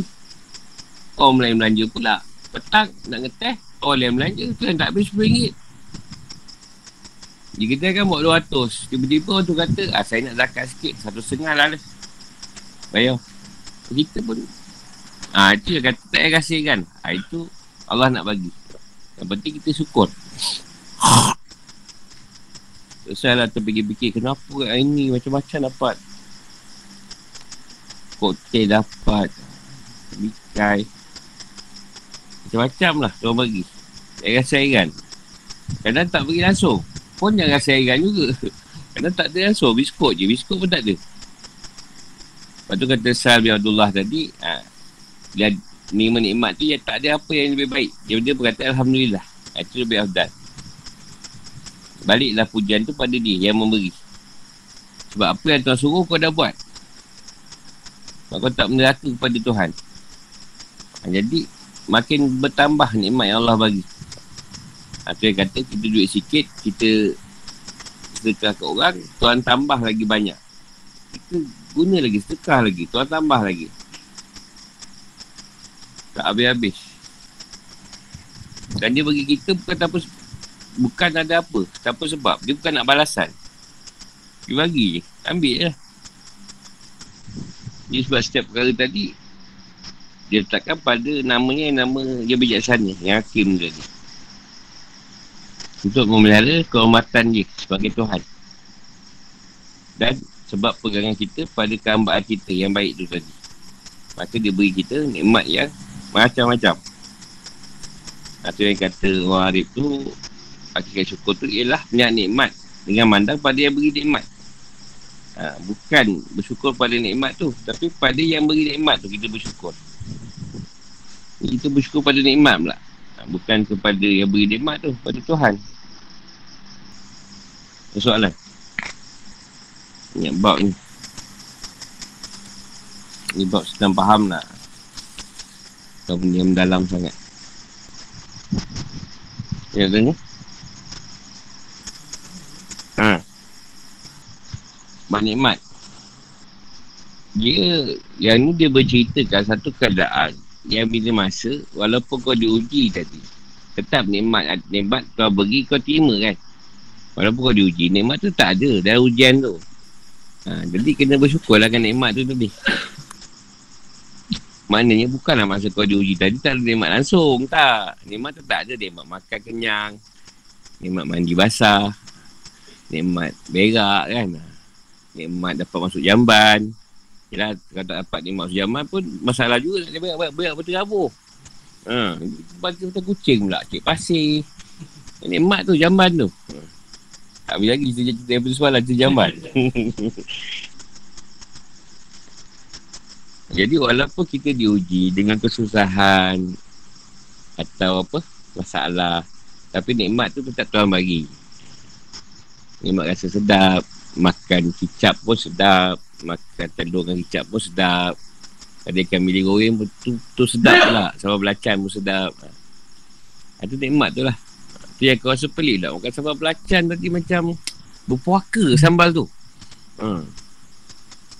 Orang lain belanja pula. Petang nak ngeteh Orang lain belanja. Tu yang tak habis RM10 dia kita kan buat 200 Tiba-tiba orang tu kata ah, Saya nak zakat sikit. Satu setengah lah. Bayar. Kita pun Ah Itu yang kata Tak payah kasih kan. Ah, Itu Allah nak bagi. Yang penting kita syukur Saya lah terfikir-fikir Kenapa hari ni macam-macam dapat Koktel dapat Bikai Macam-macam lah Dia bagi Saya rasa kan Kadang tak bagi langsung pun jangan rasa hairan juga. Kerana tak ada langsung. Biskut je. Biskut pun tak ada. Lepas tu kata Sal bin Abdullah tadi, ha, dia ni menikmat tu, ya, tak ada apa yang lebih baik. Dia, dia berkata, Alhamdulillah. Ha, itu lebih afdal. Baliklah pujian tu pada dia yang memberi. Sebab apa yang Tuhan suruh kau dah buat. Sebab kau tak meneraka kepada Tuhan. Ha, jadi, makin bertambah nikmat yang Allah bagi. Atau yang kata kita duit sikit, kita sedekah ke orang, Tuhan tambah lagi banyak. kita guna lagi, sedekah lagi, tuan tambah lagi. Tak habis-habis. Dan dia bagi kita bukan apa bukan ada apa, tak apa sebab. Dia bukan nak balasan. Dia bagi je, ambil je. Dia sebab setiap perkara tadi, dia letakkan pada namanya yang nama dia bijaksana, yang hakim tadi. Untuk memelihara kehormatan dia sebagai Tuhan. Dan sebab pegangan kita pada kehambaan kita yang baik tu tadi. Maka dia beri kita nikmat yang macam-macam. Atau yang kata Arif tu, hakikat syukur tu ialah punya nikmat dengan mandang pada yang beri nikmat. Ha, bukan bersyukur pada nikmat tu, tapi pada yang beri nikmat tu kita bersyukur. Kita bersyukur pada nikmat pula. Ha, bukan kepada yang beri nikmat tu, pada Tuhan. Soalan. Ni bab ni. Ni bab sedang faham lah. Kau punya mendalam sangat. Ya, tanya. Manikmat. Dia, yang ni dia berceritakan satu keadaan yang bila masa, walaupun kau diuji tadi, tetap nikmat, nikmat kau beri, kau terima kan. Walaupun kau diuji, nikmat tu tak ada dah ujian tu. Ha, jadi kena bersyukur lah kan nikmat tu tadi. Maknanya bukanlah masa kau diuji tadi tak ada nikmat langsung. Tak. Nikmat tu tak ada. Nikmat makan kenyang. Nikmat mandi basah. Nikmat berak kan. Nikmat dapat masuk jamban. Yalah, kalau tak dapat nikmat masuk jamban pun masalah juga nak berak-berak berterabur. Ha, bagi macam kucing pula. Cik pasir. Nikmat tu jamban tu. Ha. Tak boleh lagi cerita cerita daripada semalam cerita jamban. Jadi walaupun kita diuji dengan kesusahan atau apa masalah tapi nikmat tu tetap Tuhan bagi. Nikmat rasa sedap, makan kicap pun sedap, makan telur dengan kicap pun sedap. Ada ikan milik goreng pun tu, tu sedap pula. Sama belacan pun sedap. Itu nikmat tu lah. Tu yang kau rasa pelik tak? Makan sambal belacan tadi macam Berpuaka sambal tu. Ha.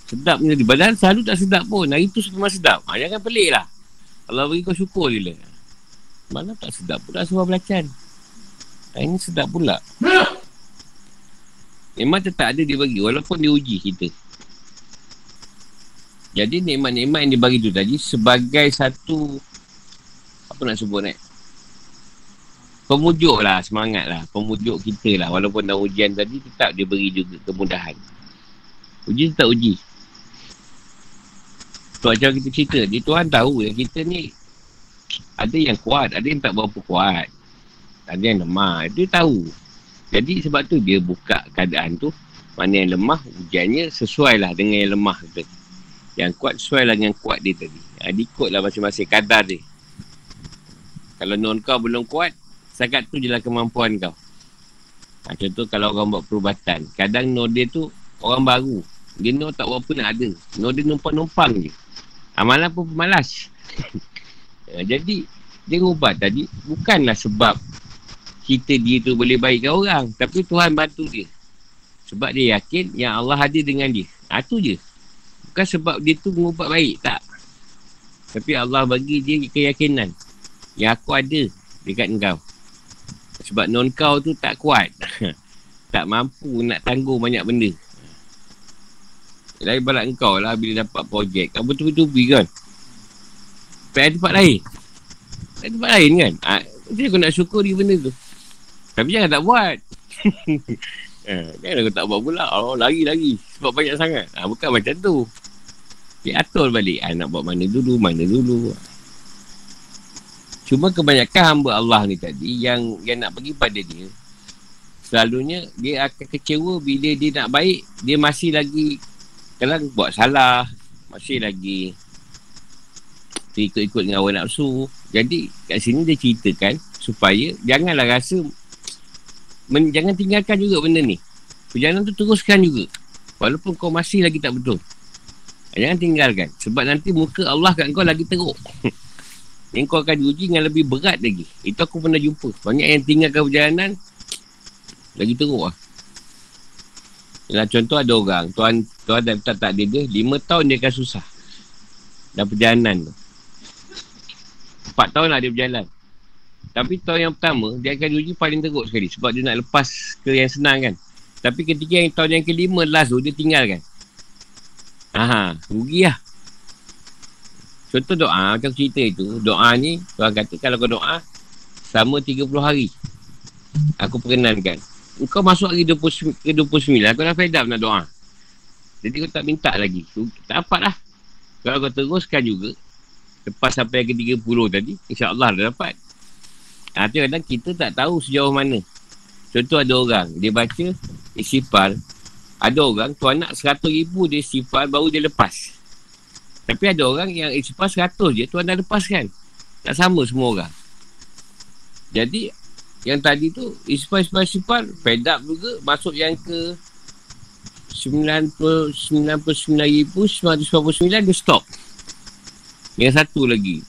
Sedap ni tadi. Padahal selalu tak sedap pun. Hari tu memang sedap. Ha, Jangan pelik lah. Kalau bagi kau syukur je lah. Mana tak sedap pula sambal belacan. Hari ni sedap pula Memang tetap ada dia bagi. Walaupun dia uji kita. Jadi nikmat-nikmat yang dia bagi tu tadi Sebagai satu Apa nak sebut ni pemujuk lah semangat lah. Pemujuk kita lah. Walaupun dah ujian tadi tetap dia beri juga kemudahan. Uji tetap uji. Tu macam kita cerita dia Tuhan tahu yang kita ni ada yang kuat ada yang tak berapa kuat. Ada yang lemah. Dia tahu jadi sebab tu dia buka keadaan tu mana yang lemah ujiannya sesuai lah dengan yang lemah tu yang kuat sesuai lah dengan kuat dia tadi ha, dia ikut lah masing-masing kadar dia kalau non kau belum kuat Setakat tu je lah kemampuan kau. Ha, contoh kalau orang buat perubatan. Kadang no dia tu orang baru. Dia no tak apa nak ada. No dia numpang-numpang je. Amalan pun pemalas. ha, jadi, dia ubat tadi bukanlah sebab kita dia tu boleh baikkan orang. Tapi Tuhan bantu dia. Sebab dia yakin yang Allah hadir dengan dia. Ha, tu je. Bukan sebab dia tu mengubat baik. Tak. Tapi Allah bagi dia keyakinan. Yang aku ada dekat engkau. Sebab non kau tu tak kuat. tak mampu nak tanggung banyak benda. Lain balak kau lah bila dapat projek. Kau pergi kan. Pergi tempat lain. Pergi tempat lain kan. Ha, macam aku nak syukuri benda tu. Tapi jangan tak buat. ha, jangan tak buat pula. Oh, lagi-lagi. Sebab banyak sangat. Ha, bukan macam tu. Dia atur balik. Ha, nak buat mana dulu, mana dulu. Cuma kebanyakan hamba Allah ni tadi yang yang nak pergi pada dia selalunya dia akan kecewa bila dia nak baik dia masih lagi kadang buat salah masih lagi ikut-ikut dengan awal nafsu jadi kat sini dia ceritakan supaya janganlah rasa men, jangan tinggalkan juga benda ni perjalanan tu teruskan juga walaupun kau masih lagi tak betul jangan tinggalkan sebab nanti muka Allah kat kau lagi teruk yang kau akan diuji dengan lebih berat lagi. Itu aku pernah jumpa. Banyak yang tinggalkan perjalanan, lagi teruk lah. Yalah, contoh ada orang, tuan Tuhan dah tak tak dia, lima tahun dia akan susah. Dan perjalanan tu. Empat tahun lah dia berjalan. Tapi tahun yang pertama, dia akan uji paling teruk sekali. Sebab dia nak lepas ke yang senang kan. Tapi ketika yang tahun yang kelima last tu, dia tinggalkan. Aha, rugi lah. Contoh doa, macam cerita itu. Doa ni, Tuhan kata kalau kau doa, sama 30 hari. Aku perkenankan. Kau masuk hari 20, ke 29, kau dah fed up nak doa. Jadi kau tak minta lagi. Tak dapat lah. Kalau kau teruskan juga, lepas sampai ke 30 tadi, insyaAllah dah dapat. Ha, tu kadang kita tak tahu sejauh mana. Contoh ada orang, dia baca istighfar. Ada orang, tuan nak 100 ribu dia istighfar, baru dia lepas. Tapi ada orang yang istighfar 100 je, tuan dah lepaskan. Tak sama semua orang. Jadi, yang tadi tu, istighfar, istighfar, istighfar, fed up juga, masuk yang ke 99,999 dia stop. Yang satu lagi.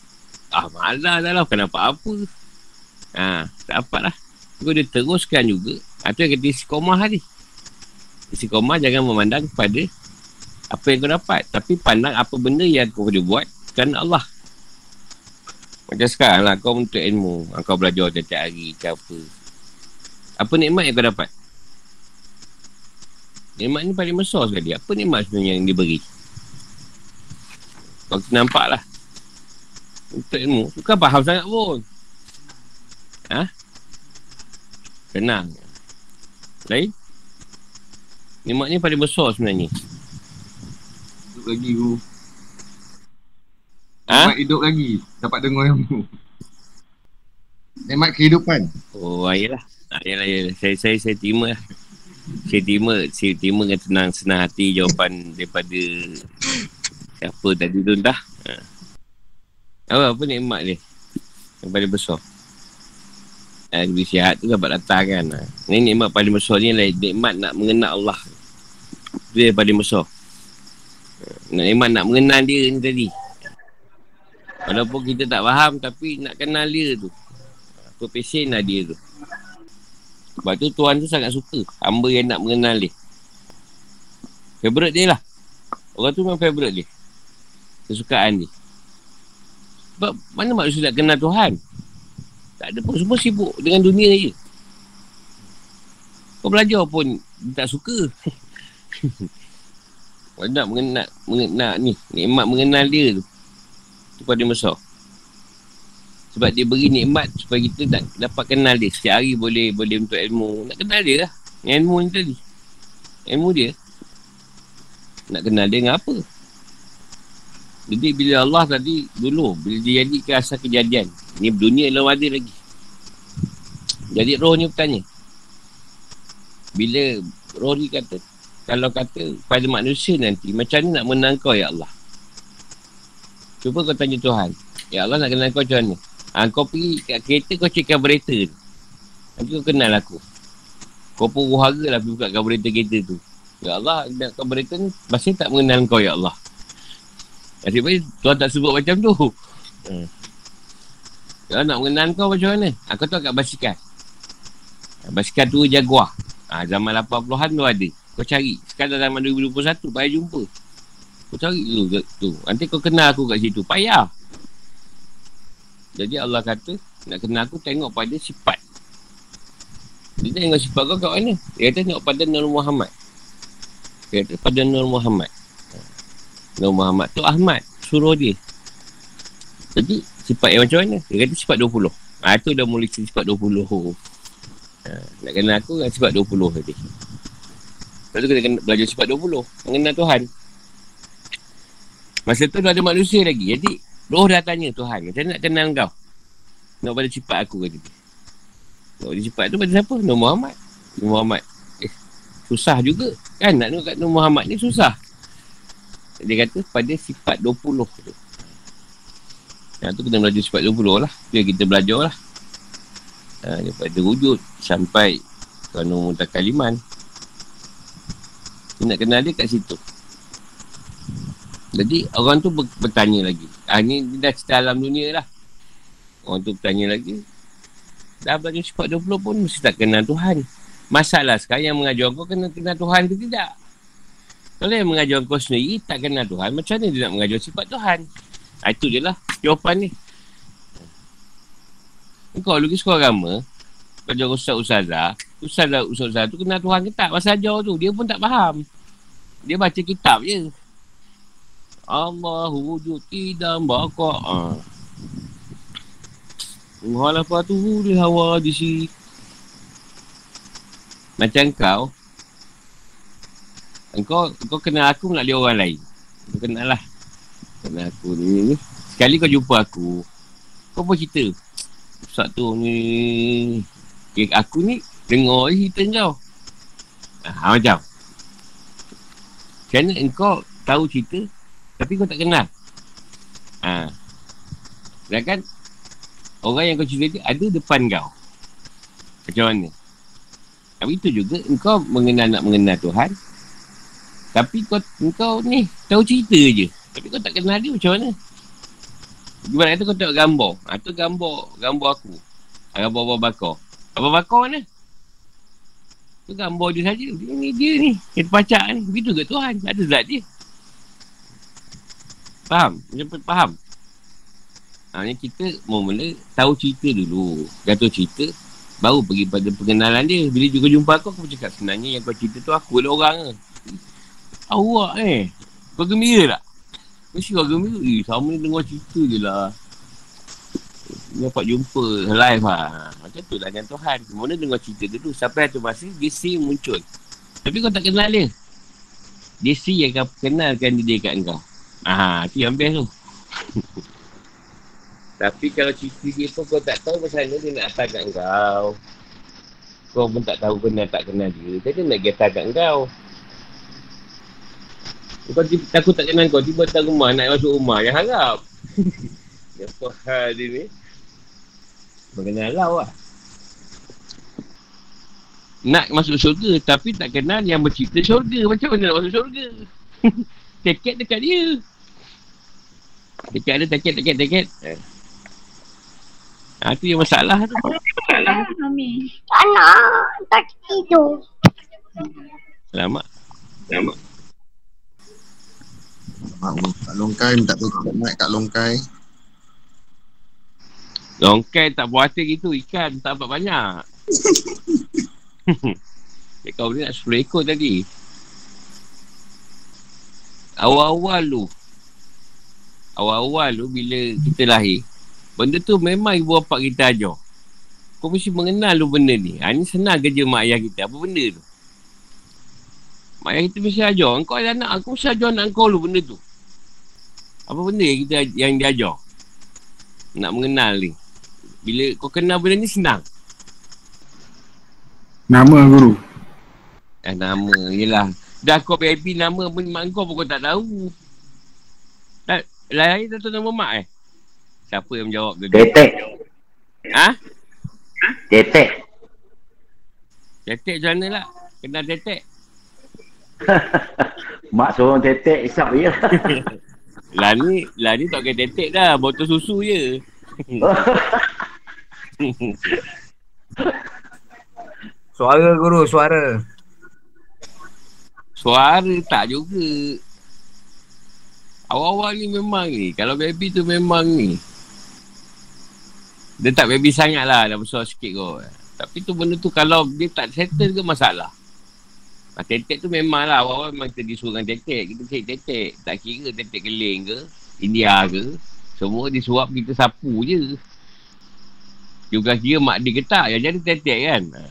Ah, malah dah lah, kenapa apa. Ha, tak dapat lah. Kau dia teruskan juga. Ha, tu yang kata istiqomah tadi. Istiqomah jangan memandang kepada apa yang kau dapat. Tapi pandang apa benda yang kau boleh buat kerana Allah. Macam sekarang lah kau untuk ilmu. Kau belajar tiap hari ke apa. Apa nikmat yang kau dapat? Nikmat ni paling besar sekali. Apa nikmat sebenarnya yang diberi? Kau nampak lah. Untuk ilmu. Bukan faham sangat pun. Ha? Tenang. Lain? Nikmat ni paling besar sebenarnya lagi tu. Ha? Nikmat hidup lagi. Dapat dengar ilmu. Nikmat kehidupan. Oh, ayolah. Ayolah, ayolah. Saya, saya, saya terima lah. Saya terima, saya terima dengan tenang, senang hati jawapan daripada siapa tadi tu dah. Ha. Apa, apa nikmat dia? Yang paling besar. Ha, lebih sihat tu dapat datang kan. Ini nikmat paling besar ni lah. Nikmat nak mengenal Allah. Itu yang paling besar. Nak iman nak mengenal dia ni tadi. Walaupun kita tak faham tapi nak kenal dia tu. Apa pesen lah dia tu. Sebab tu Tuhan tu sangat suka. Hamba yang nak mengenal dia. Favorite dia lah. Orang tu memang favorite dia. Kesukaan dia. Sebab mana maksud nak kenal Tuhan? Tak ada pun. Semua sibuk dengan dunia je. Kau belajar pun tak suka. Kalau nak mengenal, mengenal ni, nikmat mengenal dia tu. Itu paling besar. Sebab dia beri nikmat supaya kita tak dapat kenal dia. Setiap hari boleh boleh untuk ilmu. Nak kenal dia lah. Ilmu ni tadi. Ilmu dia. Nak kenal dia dengan apa? Jadi bila Allah tadi dulu, bila dia jadi ke asal kejadian. Ni dunia belum ada lagi. Jadi roh ni bertanya. Bila roh ni kata, kalau kata pada manusia nanti macam mana nak menang kau ya Allah cuba kau tanya Tuhan ya Allah nak kenal kau macam mana ha, kau pergi kat kereta kau cek carburetor nanti kau kenal aku kau pun ruhaga lah pergi buka carburetor kereta tu ya Allah nak carburetor ni masih tak mengenal kau ya Allah Nasib baik Tuhan tak sebut macam tu hmm. Kalau nak mengenal kau macam mana Aku tahu kat basikal Basikal tu Jaguar ha, Zaman 80-an tu ada kau cari. Sekarang dalam 2021, payah jumpa. Kau cari dulu tu. Nanti kau kenal aku kat situ. Payah. Jadi Allah kata, nak kenal aku tengok pada sifat. Dia tengok sifat kau kat mana? Dia kata tengok pada Nur Muhammad. Dia kata pada Nur Muhammad. Nur Muhammad tu Ahmad. Suruh dia. Jadi, sifat yang macam mana? Dia kata sifat 20. Ha, tu dah mula sifat 20. Ha, nak kenal aku dengan sifat 20 tadi. Lepas tu kita kena belajar sifat 20 Mengenal Tuhan Masa tu dah ada manusia lagi Jadi roh dah tanya Tuhan Macam nak kenal kau Nak pada sifat aku kata Nak pada sifat tu pada siapa? Nur Muhammad Nur Muhammad Eh susah juga Kan nak tengok kat Nur Muhammad ni susah Dia kata pada sifat 20 tu yang tu kita belajar sifat 20 lah Biar kita belajar lah ha, Daripada wujud Sampai Kanu mutakaliman dia nak kenal dia kat situ. Jadi orang tu bertanya lagi. Ah, ni dah cerita alam dunia lah. Orang tu bertanya lagi. Dah belajar sifat 20 pun mesti tak kenal Tuhan. Masalah sekarang yang mengajar kau kena kenal Tuhan ke tidak? Kalau yang mengajar kau sendiri tak kenal Tuhan, macam mana dia nak mengajar sifat Tuhan? Ha, itu je lah jawapan ni. Kau lagi sekolah agama, kau jaga ustaz ustazah, ustaz ustaz ustazah tu kenal Tuhan ke tak? Masa ajar tu, dia pun tak faham. Dia baca kitab je. Allah wujud tidak. Ha. Muhalafah tu di hawa di si. Macam kau, Engkau kau kenal aku nak dia orang lain. Kau kenal lah. Kenal aku ni, ni. Sekali kau jumpa aku. Kau pun cerita. Ustaz tu ni. Okay, aku ni dengar cerita kau. Ha, macam. Kerana engkau tahu cerita. Tapi kau tak kenal. Ha. Sedangkan orang yang kau cerita ada depan kau. Macam mana? Tapi itu juga engkau mengenal nak mengenal Tuhan. Tapi kau kau ni tahu cerita je. Tapi kau tak kenal dia macam mana? Gimana kata kau tengok gambar. Ha, tu gambar, gambar aku. Ha, gambar Abang Bakar. Abang Bakar mana? Tu gambar dia saja. Dia ni, dia ni. Yang terpacak ni. Begitu ke Tuhan? Ada zat dia. Faham? Macam faham? Ha, ni kita mula tahu cerita dulu. Jatuh cerita. Baru pergi pada pengenalan dia. Bila juga jumpa aku, aku cakap sebenarnya yang kau cerita tu aku lah orang ke. Awak eh. Kau gembira tak? Mesti kau gembira. Sama ni dengar cerita je lah. Dapat jumpa live lah. Macam tu lah dengan Tuhan. Mana dengar cerita tu Sampai satu masa dia muncul. Tapi kau tak kenal dia. Dia yang akan kenalkan dia dekat kau. Ah, tu yang best tu. Tapi kalau cerita dia pun kau tak tahu macam mana dia nak atas kat kau. Kau pun tak tahu kenal tak kenal dia. Jadi nak get kat kau. Kau takut tak kenal kau, tiba datang rumah, nak masuk rumah, yang harap. Apa hal dia ni? Mengenal lah lah. Nak masuk syurga, tapi tak kenal yang bercerita syurga. Macam mana nak masuk syurga? tiket dekat dia. Tiket ada, tiket, tiket, tiket. Eh. Ha, tu yang masalah tu. Masalah. Tak nak. Tak tidur. Selamat. Kak Longkai minta tutup mic Kak Longkai. Longkai tak buat hati gitu ikan tak dapat banyak. eh, kau ni nak 10 ekor tadi. Awal-awal lu. Awal-awal lu bila kita lahir. Benda tu memang ibu bapa kita ajar. Kau mesti mengenal lu benda ni. Ha, ni senang kerja mak ayah kita. Apa benda tu? Mak ayah kita mesti ajar. Kau ada anak, aku mesti ajar anak kau lu benda tu. Apa benda yang kita yang dia ajar? Nak mengenal ni. Bila kau kenal benda ni senang. Nama guru. Eh, nama. Yelah. Dah kau baby nama pun mak kau pun kau tak tahu. Tak, lain tak tahu nama mak eh? Siapa yang menjawab tu? Tetek. Ha? Tetek. Tetek macam mana lah? Kenal tetek? Mak seorang tetek isap je. Lah ni, lah ni tak kena tetek dah. Botol susu je. Suara guru, suara. Suara tak juga. Awal-awal ni memang ni. Kalau baby tu memang ni. Dia tak baby sangat lah. Dah besar sikit kot. Tapi tu benda tu kalau dia tak settle ke masalah. Ha, tetek tu memang lah. Awal-awal memang kita disuruhkan tetek. Kita cek tetek. Tak kira tetek keling ke. India ke. Semua disuap kita sapu je. Juga kira mak dia ketak. Yang jadi tetek kan. Ha.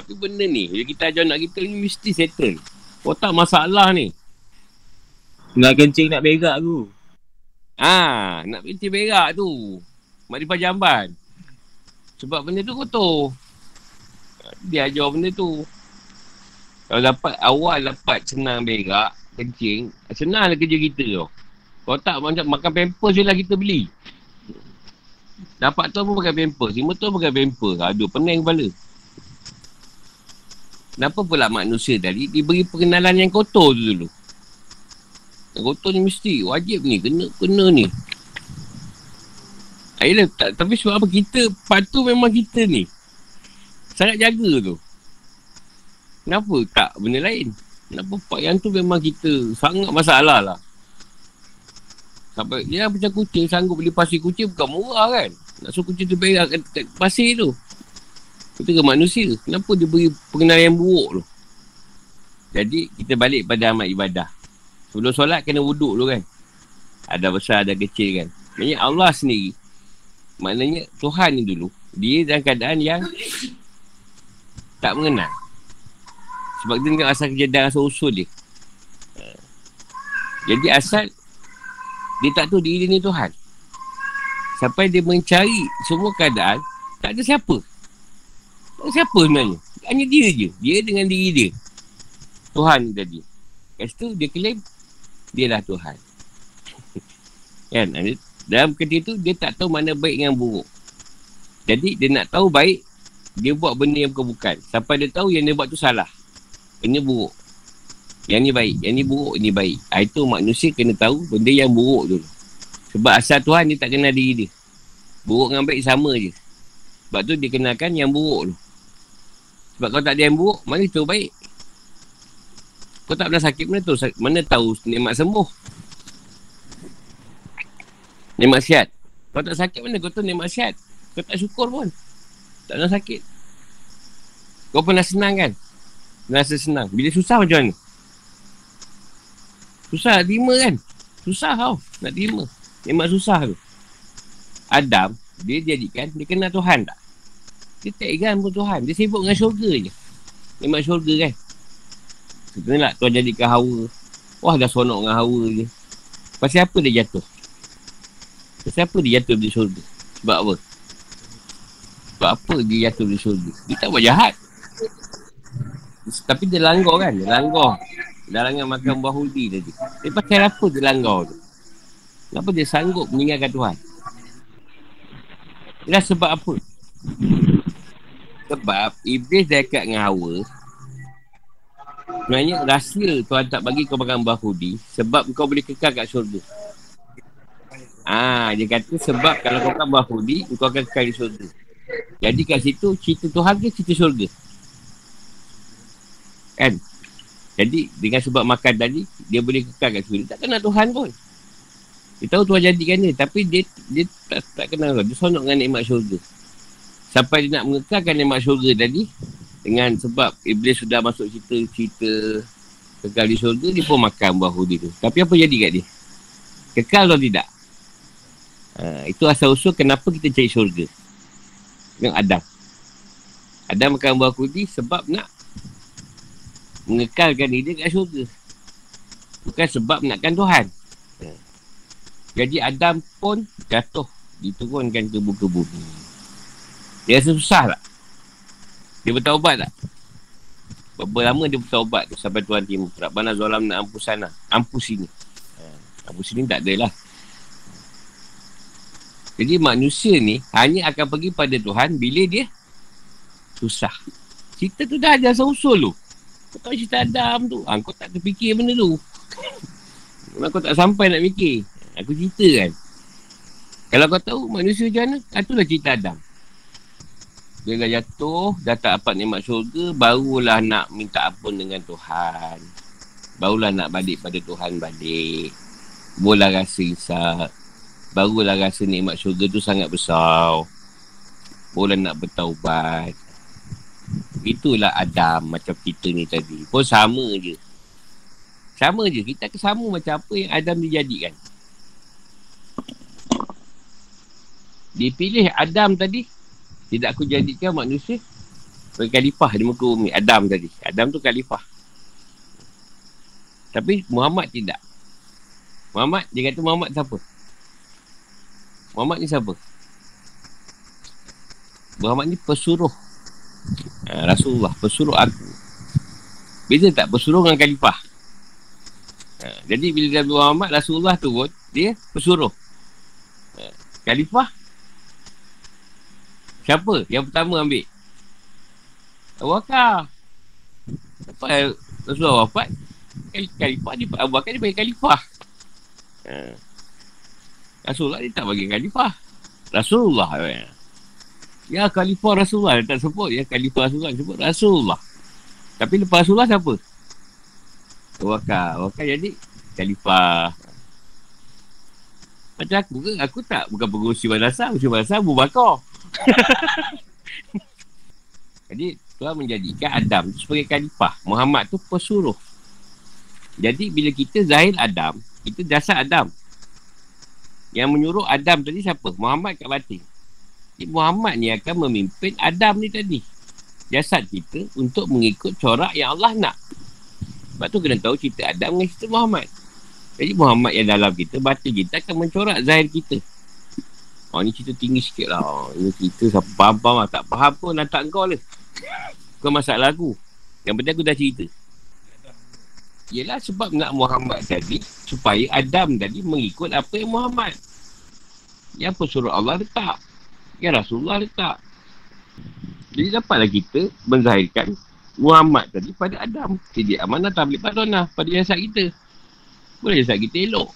Tapi benda ni. Bila kita ajar nak kita ni mesti settle. Kau tak masalah ni. Nak kencing nak berak tu. Ah, nak kencing berak tu. Mak dia jamban. Sebab benda tu kotor. Dia ajar benda tu. Kalau dapat awal dapat senang berak, kencing, senang lah kerja kita tu. Kalau tak macam makan pampers je lah kita beli. Dapat tu pun pakai pampers. Lima tu pakai pampers. Aduh, pening kepala. Kenapa pula manusia tadi diberi pengenalan yang kotor tu dulu? Yang kotor ni mesti wajib ni. Kena, kena ni. Ayolah, tak, tapi sebab apa kita, part tu memang kita ni. Sangat jaga tu. Kenapa tak benda lain? Kenapa part yang tu memang kita sangat masalah lah. Sampai dia macam kucing sanggup beli pasir kucing bukan murah kan. Nak suruh kucing tu berak kat pasir tu. Kita ke manusia. Kenapa dia beri pengenalan yang buruk tu? Jadi kita balik pada amat ibadah. Sebelum solat kena wuduk dulu kan. Ada besar, ada kecil kan. Maksudnya Allah sendiri. Maknanya Tuhan ni dulu. Dia dalam keadaan yang tak mengenal. Sebab dia tengok asal kejadian asal usul dia. Jadi asal dia tak tahu diri dia ni Tuhan. Sampai dia mencari semua keadaan, tak ada siapa. Tak ada siapa sebenarnya. Hanya dia je. Dia dengan diri dia. Tuhan tadi. Kat situ dia claim, dia lah Tuhan. kan? Dalam ketika tu, dia tak tahu mana baik dengan buruk. Jadi, dia nak tahu baik, dia buat benda yang bukan-bukan. Sampai dia tahu yang dia buat tu salah. Ini buruk. Yang ni baik. Yang ni buruk, ini baik. Ha, itu manusia kena tahu benda yang buruk tu. Sebab asal Tuhan dia tak kenal diri dia. Buruk dengan baik sama je. Sebab tu dia kenalkan yang buruk tu. Sebab kalau tak ada yang buruk, mana tu baik? Kau tak pernah sakit, mana tahu, mana tahu nikmat sembuh? Nikmat sihat. Kau tak sakit, mana kau tahu nikmat sihat? Kau tak syukur pun. Tak pernah sakit. Kau pernah senang kan? Rasa senang. Bila susah macam mana? Susah nak terima kan? Susah tau nak terima. Memang susah tu. Adam, dia jadikan, dia kenal Tuhan tak? Dia tak ikan pun Tuhan. Dia sibuk dengan syurga je. Memang syurga kan? Kita nak Tuhan jadikan hawa. Wah dah sonok dengan hawa je. Pasal apa dia jatuh? Pasal apa dia jatuh di syurga? Sebab apa? Sebab apa dia jatuh di syurga? Dia tak buat jahat. Tapi dia langgar kan? Dia langgar. Larangan makan buah hudi tadi. Dia pasal apa dia langgar tu? Kenapa dia sanggup meninggalkan Tuhan? Dia sebab apa? Sebab Iblis dah ikat dengan Hawa Sebenarnya rahsia Tuhan tak bagi kau makan buah hudi Sebab kau boleh kekal kat syurga Ah, Dia kata sebab kalau kau makan buah hudi Kau akan kekal di syurga Jadi kat situ cerita Tuhan ke cerita syurga? Kan? Jadi dengan sebab makan tadi Dia boleh kekal kat syurga Tak kenal Tuhan pun. Dia tahu Tuhan jadikan dia Tapi dia dia tak, tak kenal Dia sonok dengan nikmat syurga. Sampai dia nak mengekalkan nikmat syurga tadi Dengan sebab Iblis sudah masuk cerita-cerita Kekal di syurga Dia pun makan buah hudi tu. Tapi apa jadi kat dia? Kekal atau tidak? Ha, itu asal usul kenapa kita cari syurga. Dengan Adam. Adam makan buah hudi sebab nak mengekalkan diri kat syurga. Bukan sebab nakkan Tuhan. Jadi Adam pun jatuh diturunkan ke buka bumi. Dia rasa susah tak? Dia bertaubat tak? Berapa lama dia bertaubat tu sampai Tuhan timur. Rabbana zolam nak ampus sana. Ampus sini. Ha, ampus sini tak ada lah. Jadi manusia ni hanya akan pergi pada Tuhan bila dia susah. Cerita tu dah ada asal-usul tu. Kau tahu cerita Adam tu. Ha, kau tak terfikir benda tu. Memang kau tak sampai nak fikir. Aku cerita kan. Kalau kau tahu manusia macam mana, itulah cerita Adam. Dia dah jatuh, dah tak dapat nikmat syurga, barulah nak minta ampun dengan Tuhan. Barulah nak balik pada Tuhan balik. Bola rasa isap. Barulah rasa nikmat syurga tu sangat besar. Bola nak bertaubat. Itulah Adam macam kita ni tadi. Pun sama je. Sama je. Kita akan sama macam apa yang Adam dijadikan. Dia pilih Adam tadi. Tidak aku jadikan manusia sebagai khalifah di muka bumi. Adam tadi. Adam tu khalifah. Tapi Muhammad tidak. Muhammad, dia kata Muhammad siapa? Muhammad ni siapa? Muhammad ni pesuruh ha, Rasulullah pesuruh aku. Beza tak? Pesuruh dengan khalifah. Ha, Jadi bila Nabi Muhammad Rasulullah tu pun Dia pesuruh ha, Khalifah? Siapa yang pertama ambil? Abu Bakar. Apa Rasulullah wafat Khalifah dia Abu Bakar dia bagi khalifah. Ha. Rasulullah dia tak bagi khalifah. Rasulullah ya. Khalifah Rasulullah dia tak sebut Ya Khalifah Rasulullah dia sebut Rasulullah Tapi lepas Rasulullah siapa? Abu Bakar. Abu Bakar jadi khalifah. Macam aku ke? Aku tak bukan pengurusi madrasah. Pengurusi madrasah Abu Bakar. jadi Tuhan menjadikan Adam sebagai khalifah. Muhammad tu pesuruh. Jadi bila kita zahir Adam, kita jasad Adam. Yang menyuruh Adam tadi siapa? Muhammad kat batin. Muhammad ni akan memimpin Adam ni tadi. Jasad kita untuk mengikut corak yang Allah nak. Sebab tu kena tahu cerita Adam dengan cerita Muhammad. Jadi Muhammad yang dalam kita, batin kita akan mencorak zahir kita. Oh ni cerita tinggi sikit lah. Oh, ini cerita siapa faham-faham lah. Tak faham pun lantak kau lah. Bukan masalah aku. Yang penting aku dah cerita. Yelah sebab nak Muhammad tadi supaya Adam tadi mengikut apa yang Muhammad. Yang pesuruh Allah letak. Yang Rasulullah letak. Jadi dapatlah kita menzahirkan Muhammad tadi pada Adam. Jadi amanah tablik padona pada jasad kita. Boleh jasad kita elok.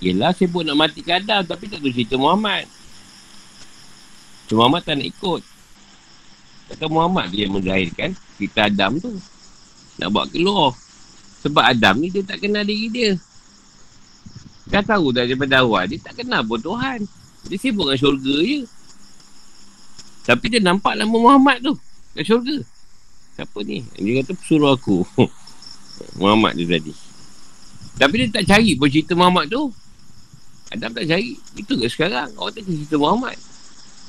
Yelah sibuk nak matikan Adam tapi tak tahu cerita Muhammad. So, Muhammad tak nak ikut. Kata Muhammad dia menzahirkan cerita Adam tu. Nak bawa keluar. Sebab Adam ni dia tak kenal diri dia. Dah tahu dah daripada awal dia tak kenal pun Tuhan. Dia sibuk dengan syurga je. Tapi dia nampak nama Muhammad tu. Kat syurga. Siapa ni? Dia kata suruh aku. Muhammad tu tadi. Tapi dia tak cari pun cerita Muhammad tu. Adam tak cari. Itu ke sekarang. Orang tak cerita Muhammad.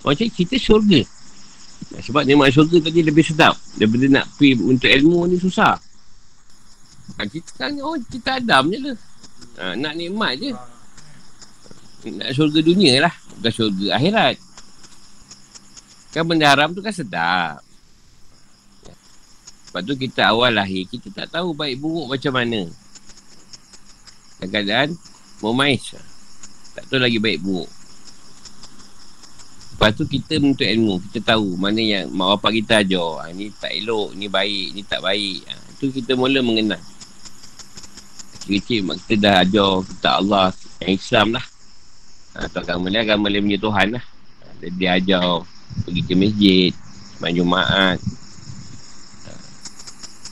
Orang cari cerita syurga. Nah, sebab nikmat syurga tadi lebih sedap. Daripada nak pergi untuk ilmu ni susah. Ha, kita kan oh, kita Adam je lah. Ha, nak nikmat je. Nak syurga dunia lah. Bukan syurga akhirat. Kan benda haram tu kan sedap. Lepas tu kita awal lahir, kita tak tahu baik buruk macam mana. Kadang-kadang, memais. Tak tahu lagi baik buruk. Lepas tu kita menuntut ilmu. Kita tahu mana yang mak bapak kita ajar. Ha, ni tak elok, ni baik, ni tak baik. Ha, tu kita mula mengenal. Kecil-kecil mak kita dah ajar kita Allah yang Islam lah. Tu agama ni agama dia punya Tuhan lah. Dia, dia ajar pergi ke masjid, main Jumaat,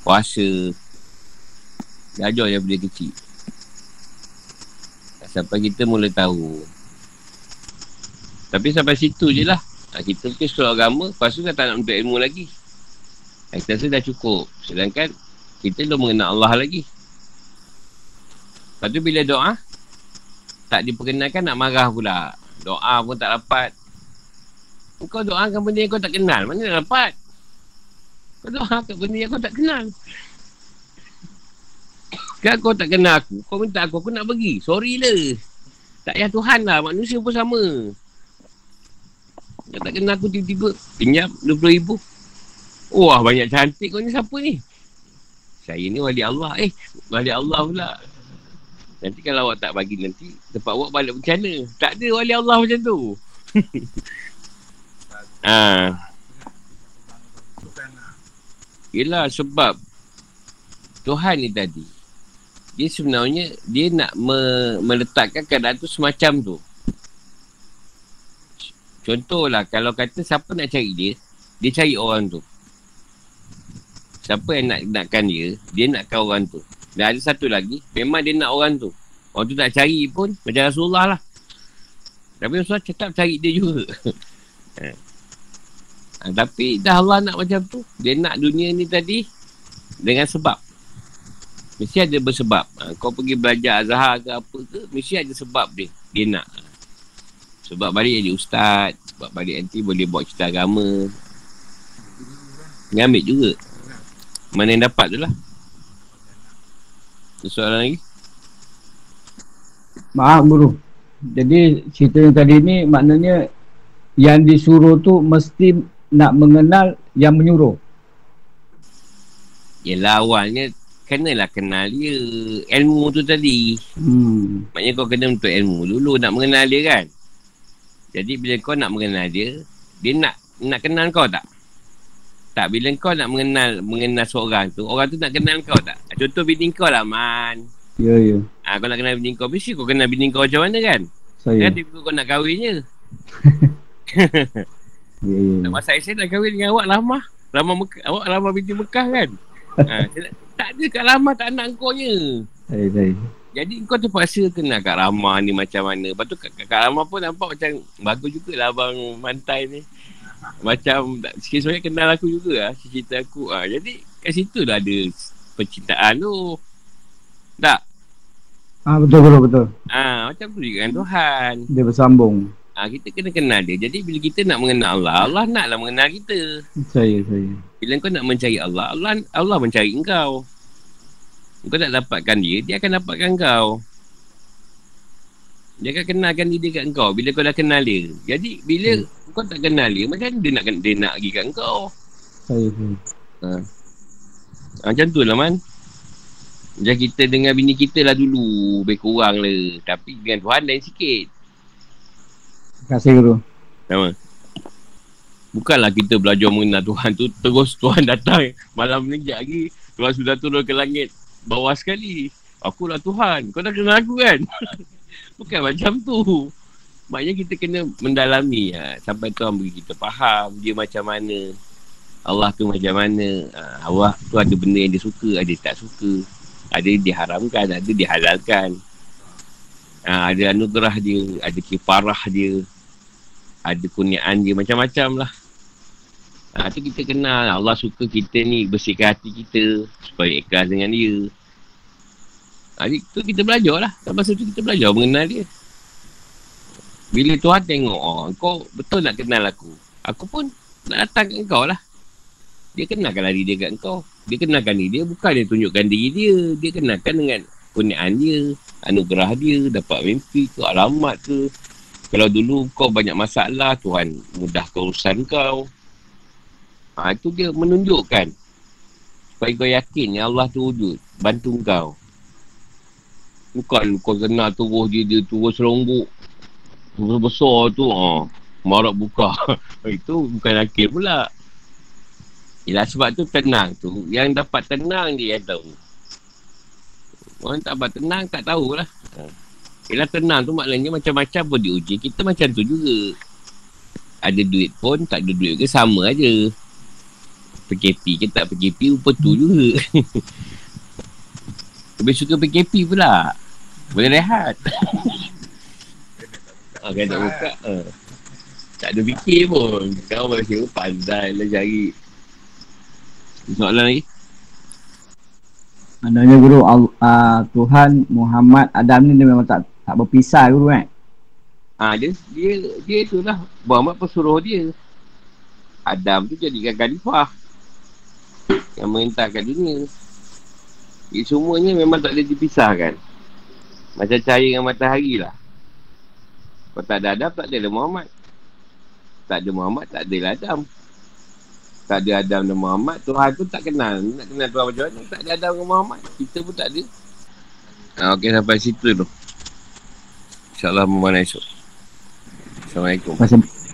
puasa. Dia ajar daripada kecil. Sampai kita mula tahu tapi sampai situ je lah. Kita mungkin sekolah agama, lepas tu kan tak nak untuk ilmu lagi. Kita rasa dah cukup. Sedangkan kita belum mengenal Allah lagi. Lepas tu bila doa, tak diperkenalkan nak marah pula. Doa pun tak dapat. Kau doakan benda yang kau tak kenal. Mana nak dapat? Kau doakan benda yang kau tak kenal. Kan kau tak kenal aku. Kau minta aku, aku nak pergi. Sorry lah. Tak payah Tuhan lah. Manusia pun sama. Kau tak kenal aku tiba-tiba Pinjam RM20,000 Wah banyak cantik kau ni siapa ni Saya ni wali Allah Eh wali Allah pula Nanti kalau awak tak bagi nanti Tempat awak balik macam mana Tak ada wali Allah macam tu ha. Yelah sebab Tuhan ni tadi Dia sebenarnya Dia nak me- meletakkan keadaan tu semacam tu Contohlah kalau kata siapa nak cari dia, dia cari orang tu. Siapa yang nak nakkan dia, dia nakkan orang tu. Dan ada satu lagi, memang dia nak orang tu. Orang tu tak cari pun, macam Rasulullah lah. Tapi Rasulullah tetap cari dia juga. ha. Tapi dah Allah nak macam tu. Dia nak dunia ni tadi dengan sebab. Mesti ada bersebab. Ha, kau pergi belajar Azhar ke apa ke, mesti ada sebab dia. Dia nak. Sebab balik jadi ustaz Sebab balik nanti boleh buat cerita agama Ni ambil juga Mana yang dapat tu lah Ada soalan lagi? Maaf guru. Jadi cerita yang tadi ni maknanya Yang disuruh tu mesti nak mengenal yang menyuruh. Yelah awalnya Kenalah kenal dia. Ilmu tu tadi. Hmm. Maknanya kau kena untuk ilmu dulu Nak mengenal dia kan? Jadi bila kau nak mengenal dia, dia nak nak kenal kau tak? Tak, bila kau nak mengenal mengenal seorang tu, orang tu nak kenal kau tak? Contoh bini kau lah, Man. Ya, ya Ha, kau nak kenal bini kau, mesti kau kenal bini kau macam mana kan? Saya Kan tiba kau nak kahwinnya. Ya, ya Nak masa saya nak kahwin dengan awak lama. Lama Mekah, awak lama binti Mekah kan? ha, Tak ada Kak Rama tak nak kau nya. Saya, saya. Jadi kau terpaksa kenal Kak Rama ni macam mana. Lepas tu Kak, Kak Rama pun nampak macam bagus jugalah abang mantai ni. Macam sikit sebanyak kenal aku juga lah. Cerita aku. Ha, jadi kat situ dah ada percintaan tu. Tak? Ah betul guru betul. Ah macam tu juga dengan Tuhan. Dia bersambung. Ah kita kena kenal dia. Jadi bila kita nak mengenal Allah, Allah naklah mengenal kita. Saya, saya. Bila kau nak mencari Allah, Allah Allah mencari engkau. Kau tak dapatkan dia, dia akan dapatkan kau. Dia akan kenalkan diri dia kat kau bila kau dah kenal dia. Jadi bila hmm. kau tak kenal dia, macam dia nak dia nak pergi kat kau? Saya, saya. Ha. Macam tu lah man. Macam kita dengan bini kita lah dulu Lebih kurang lah Tapi dengan Tuhan lain sikit Terima kasih guru. Sama Bukanlah kita belajar mengenal Tuhan tu Terus Tuhan datang Malam ni sekejap lagi Tuhan sudah turun ke langit Bawah sekali Akulah Tuhan Kau dah kenal aku kan Bukan macam tu. Maknanya kita kena mendalami ha, Sampai Tuhan bagi kita faham Dia macam mana. Allah tu macam mana. Ha, Allah tu ada benda yang dia suka Ada tak suka. Ada yang diharamkan Ada dihalalkan. Ha, Ada anugerah dia Ada kifarah dia Ada kurniaan dia Macam-macam lah. Ha, tu kita kenal. Allah suka kita ni Bersihkan hati kita Supaya ikhlas dengan dia ha, tu kita belajar lah Sampai tu kita belajar mengenal dia Bila Tuhan tengok oh, Kau betul nak kenal aku Aku pun nak datang kat kau lah dia kenalkan diri dia kat kau. Dia kenalkan diri dia bukan dia tunjukkan diri dia. Dia kenalkan dengan kurniaan dia, anugerah dia, dapat mimpi ke, alamat ke. Kalau dulu kau banyak masalah, Tuhan mudahkan urusan kau. Ha, itu dia menunjukkan. Supaya kau yakin yang Allah tu wujud. Bantu kau. Bukan kau kenal terus dia, dia terus serongguk. Terus besar tu. Ha, marak buka. itu bukan akhir pula. Yelah sebab tu tenang tu. Yang dapat tenang dia yang tahu. Orang tak dapat tenang tak tahulah. Ha. Yelah tenang tu maknanya macam-macam pun diuji. Kita macam tu juga. Ada duit pun tak ada duit ke sama aja. PKP ke tak PKP rupa tu juga. Lebih suka PKP pula. Boleh rehat. ha, kan tak buka. Ha. Tak ada fikir pun. Kau masih pandai lah cari Soalan lagi? Maknanya guru Al- uh, Tuhan Muhammad Adam ni dia memang tak tak berpisah guru kan. Ha, dia, dia, dia tu lah. Muhammad pesuruh dia. Adam tu jadikan khalifah. Yang merintahkan dunia. Jadi semuanya memang tak boleh dipisahkan. Macam cahaya dengan matahari lah. Kalau tak ada Adam, tak ada Muhammad. Tak ada Muhammad, tak ada Adam. Tak ada Adam dan Muhammad, Tuhan tu tak kenal. Nak kenal Tuhan macam mana? Tak ada Adam dan Muhammad. Kita pun tak ada. Ha, Okey, sampai situ tu. InsyaAllah memanah esok. Assalamualaikum. Kasih,